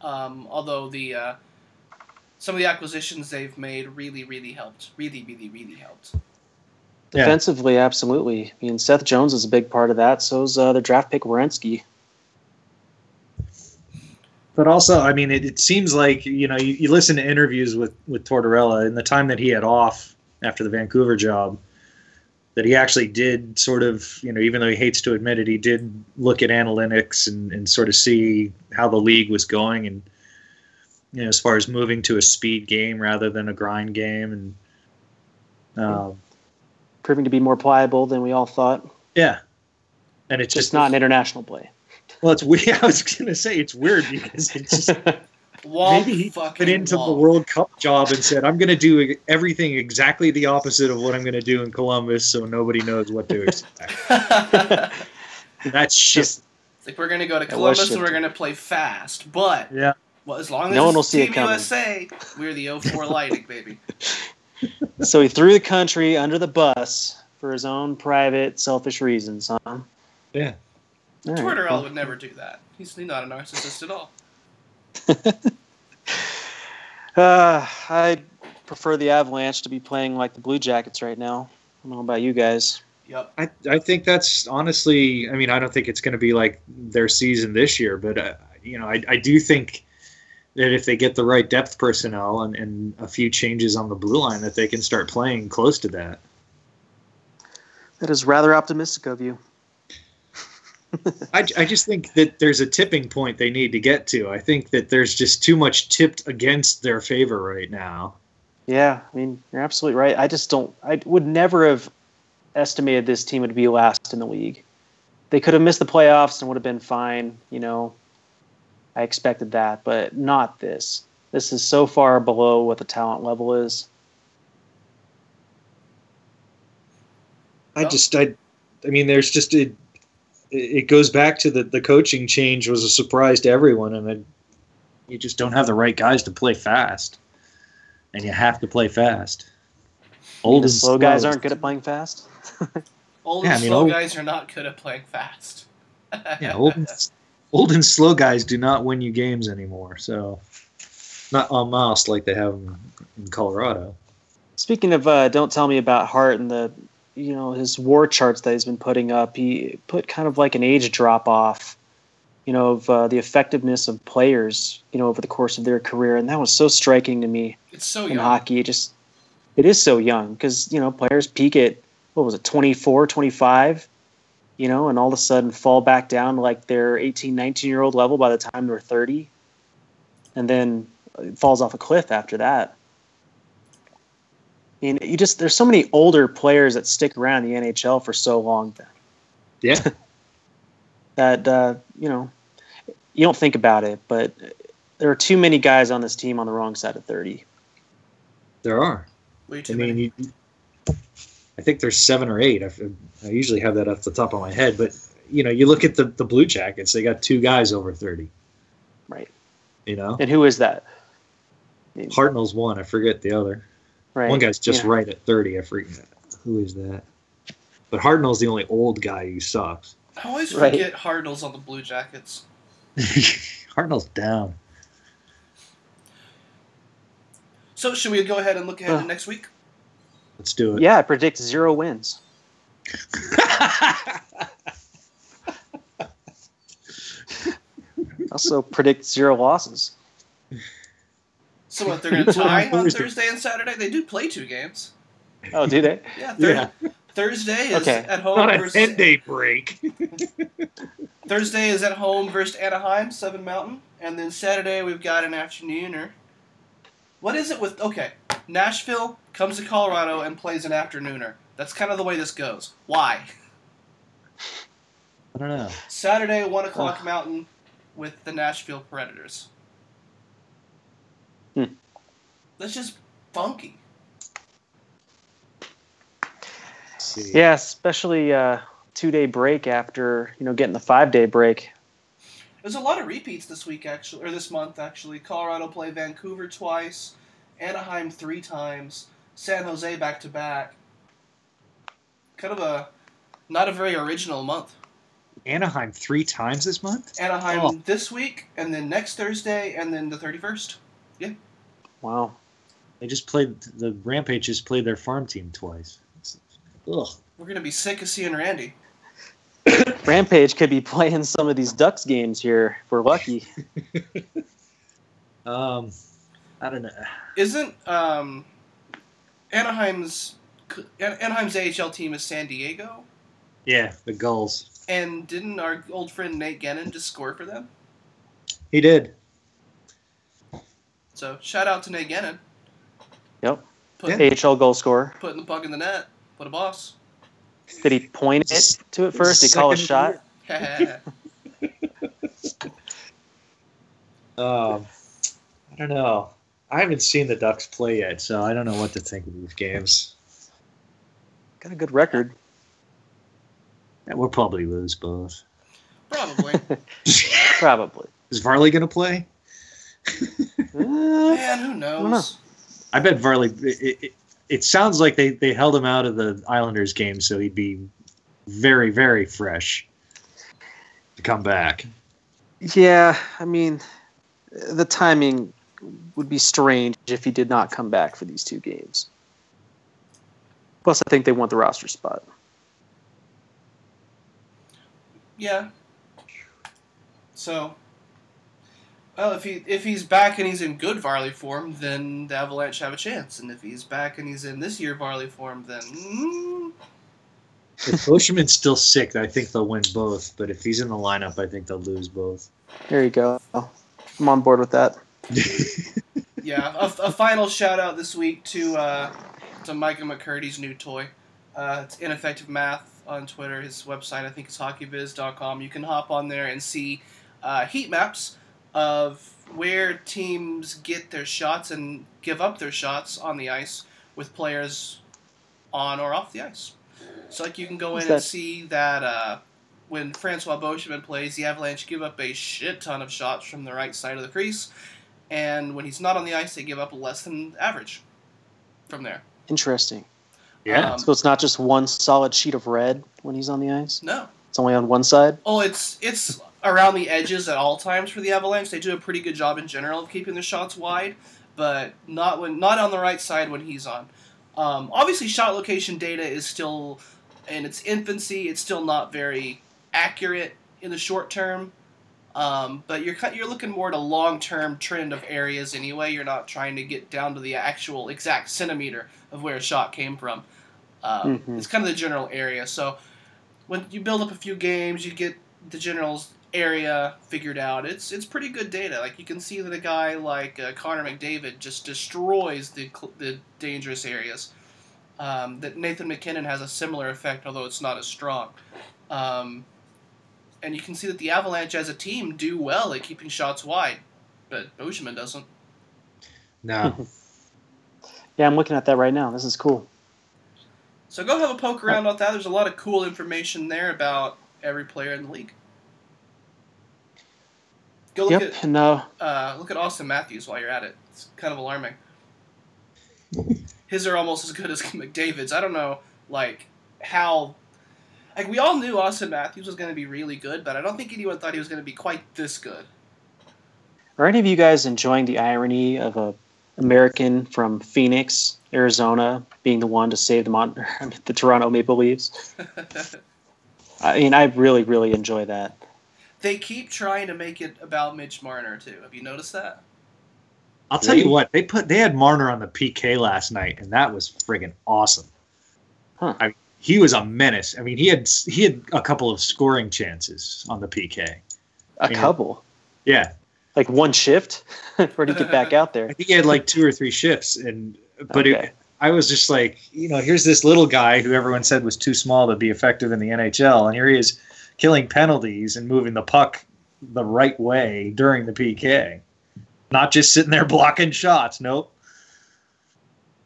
A: Um, although the uh, some of the acquisitions they've made really, really helped. Really, really, really helped.
D: Yeah.
E: Defensively, absolutely. I mean, Seth Jones is a big part of that. So's uh, their draft pick Werenski.
D: But also, I mean, it, it seems like you know you, you listen to interviews with with Tortorella in the time that he had off after the Vancouver job, that he actually did sort of you know even though he hates to admit it, he did look at analytics and, and sort of see how the league was going and you know as far as moving to a speed game rather than a grind game and um,
E: Proving to be more pliable than we all thought.
D: yeah, and it's
E: Just
D: just
E: not an international play.
D: Well, it's weird. I was gonna say it's weird because it's just.
A: Womp
D: Maybe he
A: fucking
D: went into the. World Cup job and said, "I'm going to do everything exactly the opposite of what I'm going to do in Columbus, so nobody knows what to expect." That's.
E: Just
A: It's like we're gonna go to Columbus and we're gonna play fast, but
D: Yeah.
A: well, as long as
E: No one will
A: it's
E: see it
A: Team
E: coming.
A: USA, we're the 04 Lightning, baby.
E: so he threw the country under the bus for his own private, selfish reasons, huh? All
D: Yeah.
E: right,
A: Tortorella
E: well,
A: would never do that. He's not a narcissist at all.
E: Uh, I prefer the Avalanche to be playing like the Blue Jackets right now. I don't know about you guys.
A: Yep.
D: I, I think that's honestly. I mean, I don't think it's going to be like their season this year, but uh, you know, I, I do think that if they get the right depth personnel and, and a few changes on the blue line, that they can start playing close to that.
E: That is rather optimistic of you.
D: I, I just think that there's a tipping point they need to get to. I think that there's just too much tipped against their favor right now.
E: Yeah, I mean, you're absolutely right. I just don't. I would never have estimated this team would be last in the league. They could have missed the playoffs and would have been fine. You know, I expected that, but not this. This is so far below what the talent level is.
D: I just I I mean there's just a it goes back to the the coaching change was a surprise to everyone and then you just don't have the right guys to play fast. And you have to play fast. Old
E: the
D: and
E: slow guys aren't good at playing fast.
A: Old
D: Yeah,
A: and
D: I mean,
A: slow
D: old-
A: guys are not good at playing fast.
D: Yeah, old and, old and slow guys do not win you games anymore. So not en masse like they have in, in Colorado.
E: Speaking of, uh, don't tell me about Hart and the, you know, his war charts that he's been putting up. He put kind of like an age drop off, you know, of uh, the effectiveness of players, you know, over the course of their career, and that was so striking to me
A: It's so
E: in
A: young.
E: hockey. It just, it is so young because you know players peak at what was it, 24, 25, you know, and all of a sudden fall back down to like their 18, 19 year old level by the time they're 30, and then it falls off a cliff after that. I mean, you just there's so many older players that stick around the NHL for so long that,
D: Yeah.
E: that uh, you know you don't think about it, but there are too many guys on this team on the wrong side of 30.
D: There are.
A: Way too
D: I
A: many.
D: mean, you, I think there's seven or eight. I, I usually have that off the top of my head, but you know, you look at the the Blue Jackets; they got two guys over thirty.
E: Right.
D: You know,
E: And who is that?
D: Hartnell's one. I forget the other.
E: Right.
D: One guy's just
E: Yeah.
D: right at thirty. I forget who is that. But Hartnell's the only old guy who sucks.
A: I always
E: Right.
A: forget Cardinals on the Blue Jackets.
D: Hartnell's down.
A: So should we go ahead and look ahead
E: Uh.
A: to next week?
D: Let's do it.
E: Yeah, I predict zero wins. Also predict zero losses.
A: So what? They're going to tie on
D: Thursday.
A: Thursday and Saturday. They do play two games.
E: Oh, do they?
A: Yeah. Thur-
D: Yeah.
A: Thursday is
E: Okay.
A: at home.
D: Not a
A: versus,
D: ten day break.
A: Thursday is at home versus Anaheim, Seven Mountain, and then Saturday we've got an afternooner. What is it with? Okay, Nashville comes to Colorado and plays an afternooner. That's kind of the way this goes. Why?
D: I don't know.
A: Saturday, one o'clock
E: Ugh.
A: Mountain, with the Nashville Predators.
E: Hmm.
A: That's just funky.
E: Yeah, especially uh, two day break after you know getting the five day break.
A: There's a lot of repeats this week, actually, or this month, actually. Colorado play Vancouver twice, Anaheim three times, San Jose back to back. Kind of a not a very original month.
D: Anaheim three times this month.
A: Anaheim
D: Oh.
A: this week, and then next Thursday, and then the 31st.
E: Wow.
D: They just played the Rampage. Just played their farm team twice. Ugh.
A: We're gonna be sick of seeing Randy.
E: Rampage could be playing some of these Ducks games here. If we're lucky.
D: Um, I don't know.
A: Isn't um, Anaheim's Anaheim's AHL team is San Diego?
D: Yeah, the Gulls.
A: And didn't our old friend Nate Guenin just score for them?
D: He did.
A: So shout out to Nate Guenin.
E: Yep.
A: Put,
E: AHL goal scorer.
A: Putting the puck in the net. What a boss.
E: Did he point it to it first? Did he call a shot?
D: Um, I don't know. I haven't seen the Ducks play yet, so I don't know what to think of these games.
E: Got a good record.
D: Yeah, We'll probably lose both.
A: Probably.
E: Probably.
D: Is Varley going to play?
A: Man, who
E: know.
A: knows?
D: I bet Varley. It, it, it sounds like they, they held him out of the Islanders game, so he'd be very, very fresh to come back.
E: yeah, I mean, the timing would be strange if he did not come back for these two games. Plus, I think they want the roster spot.
A: Yeah. So, well, if he if he's back and he's in good Varley form, then the Avalanche have a chance. And if he's back and he's in this year Varley form, then mm,
D: If Oshman's still sick, I think they'll win both. But if he's in the lineup, I think they'll lose both.
E: There you go. I'm on board with that.
A: yeah. A, a final shout out this week to uh, to Micah McCurdy's new toy. Uh, it's ineffective math on Twitter. His website, I think, is hockeyviz.com. You can hop on there and see uh, heat maps of where teams get their shots and give up their shots on the ice with players on or off the ice. So, like, you can go
E: What's
A: in and see that uh, when Francois Beauchemin plays, the Avalanche give up a shit ton of shots from the right side of the crease, and when he's not on the ice, they give up less than average from there.
E: Interesting.
D: Yeah.
A: Um,
E: So it's not just one solid sheet of red when he's on the ice.
A: no.
E: It's only on one side.
A: Oh, it's it's around the edges at all times for the Avalanche. They do a pretty good job in general of keeping their shots wide, but not when not on the right side when he's on. Um, obviously, shot location data is still in its infancy. It's still not very accurate in the short term, um, but you're you're looking more at a long term trend of areas anyway. You're not trying to get down to the actual exact centimeter of where a shot came from. Um,
E: Mhm.
A: It's kind of the general area. So when you build up a few games, you get the general area figured out. It's it's pretty good data. Like you can see that a guy like uh, Connor McDavid just destroys the the dangerous areas. Um, that Nathan MacKinnon has a similar effect, although it's not as strong. Um, and you can see that the Avalanche as a team do well at keeping shots wide, but Beauchemin doesn't.
D: No.
E: Yeah, I'm looking at that right now. This is cool.
A: So go have a poke around with that. There's a lot of cool information there about every player in the league. Go look
E: yep. And uh,
A: at uh, look at Auston Matthews while you're at it. It's kind of alarming. His are almost as good as McDavid's. I don't know, like how. Like we all knew Auston Matthews was going to be really good, but I don't think anyone thought he was going to be quite this good.
E: are any of you guys enjoying the irony of a American from Phoenix, Arizona, being the one to save the Mon- the Toronto Maple Leafs? I mean, I really, really enjoy that.
A: They keep trying to make it about Mitch Marner too. Have you noticed that?
D: I'll tell you what they put. They had Marner on the PK last night, and that was friggin' awesome.
E: Huh.
D: I, he was a menace. I mean, he had he had a couple of scoring chances on the PK.
E: A
D: Yeah.
E: couple,
D: Yeah,
E: like one shift, or to get back out there.
D: I think he had like two or three shifts, and but
E: Okay.
D: it, I was just like, you know, here's this little guy who everyone said was too small to be effective in the NHL, and here he is killing penalties and moving the puck the right way during the PK, not just sitting there blocking shots. Nope.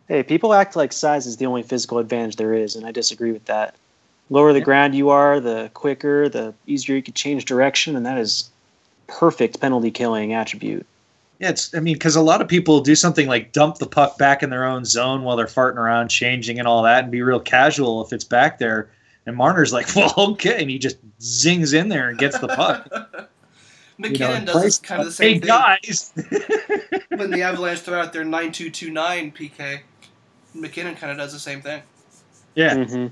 E: Hey, people act like size is the only physical advantage there is, and I disagree with that. Lower the
D: Yeah.
E: ground you are, the quicker, the easier you can change direction, and that is perfect penalty killing attribute.
D: Yeah, it's. I mean, because a lot of people do something like dump the puck back in their own zone while they're farting around, changing and all that, and be real casual if it's back there. And Marner's like, well, okay, and he just zings in there and gets the puck.
A: MacKinnon
D: You know,
A: does
D: Price-
A: kind of the same thing.
D: hey
A: thing.
D: guys,
A: when the Avalanche throw out their 9229 PK, MacKinnon kind of does the same thing.
D: yeah.
E: hmm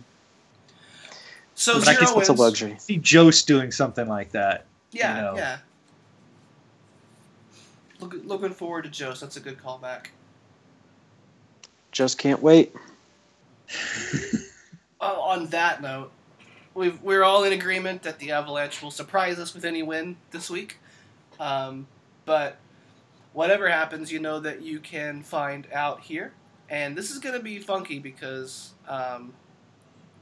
A: So
E: But I
A: zero
E: guess that's a
A: wins.
E: luxury.
D: See Jost doing something like that.
A: Yeah,
D: you know.
A: yeah. Look, looking forward to Jost. That's a good callback.
E: Just can't wait.
A: Uh, on that note, we've, we're all in agreement that the Avalanche will surprise us with any win this week. Um, but whatever happens, you know that you can find out here. And this is going to be funky because, um,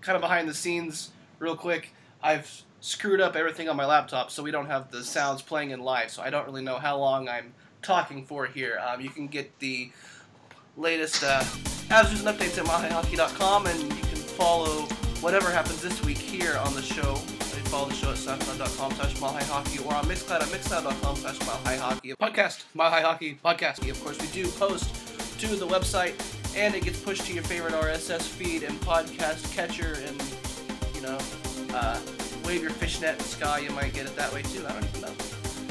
A: kind of behind the scenes, real quick, I've screwed up everything on my laptop so we don't have the sounds playing in live. So I don't really know how long I'm talking for here. Um, you can get the latest uh, Avs news and updates at milehighhockey.com, and follow whatever happens this week here on the show. Follow the show at soundcloud.com slash milehighhockey or on Mixcloud at mixcloud.com slash milehighhockey. Podcast, Mile High Hockey Podcast. Of course, we do post to the website, and it gets pushed to your favorite RSS feed and podcast catcher, and, you know, uh, wave your fishnet in the sky, you might get it that way too. I don't even know.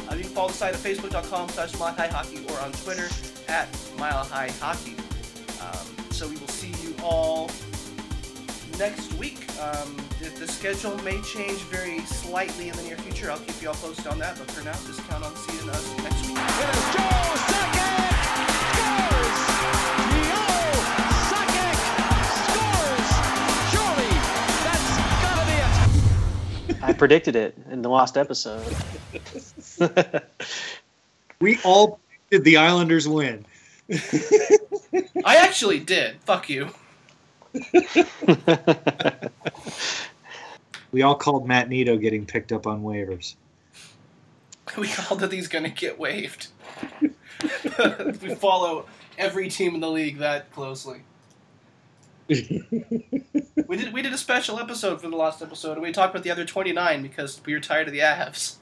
A: Uh, you can follow the site at facebook.com slash Mile High Hockey or on Twitter at Mile High Hockey. Um, so we will see you all next week. Um, the, the schedule may change very slightly in the near future. I'll keep you all posted on that. But for now, just count on seeing us next week.
B: It is Joe Sakic scores! Joe Sakic scores! Surely that's gotta be it.
E: I predicted it in the last episode.
D: We all did the Islanders win.
A: I actually did. Fuck you.
D: We all called Matt Nieto getting picked up on waivers.
A: We called that he's gonna get waived. we follow every team in the league that closely. We did we did a special episode for the last episode, and we talked about the other twenty nine because we were tired of the Avs.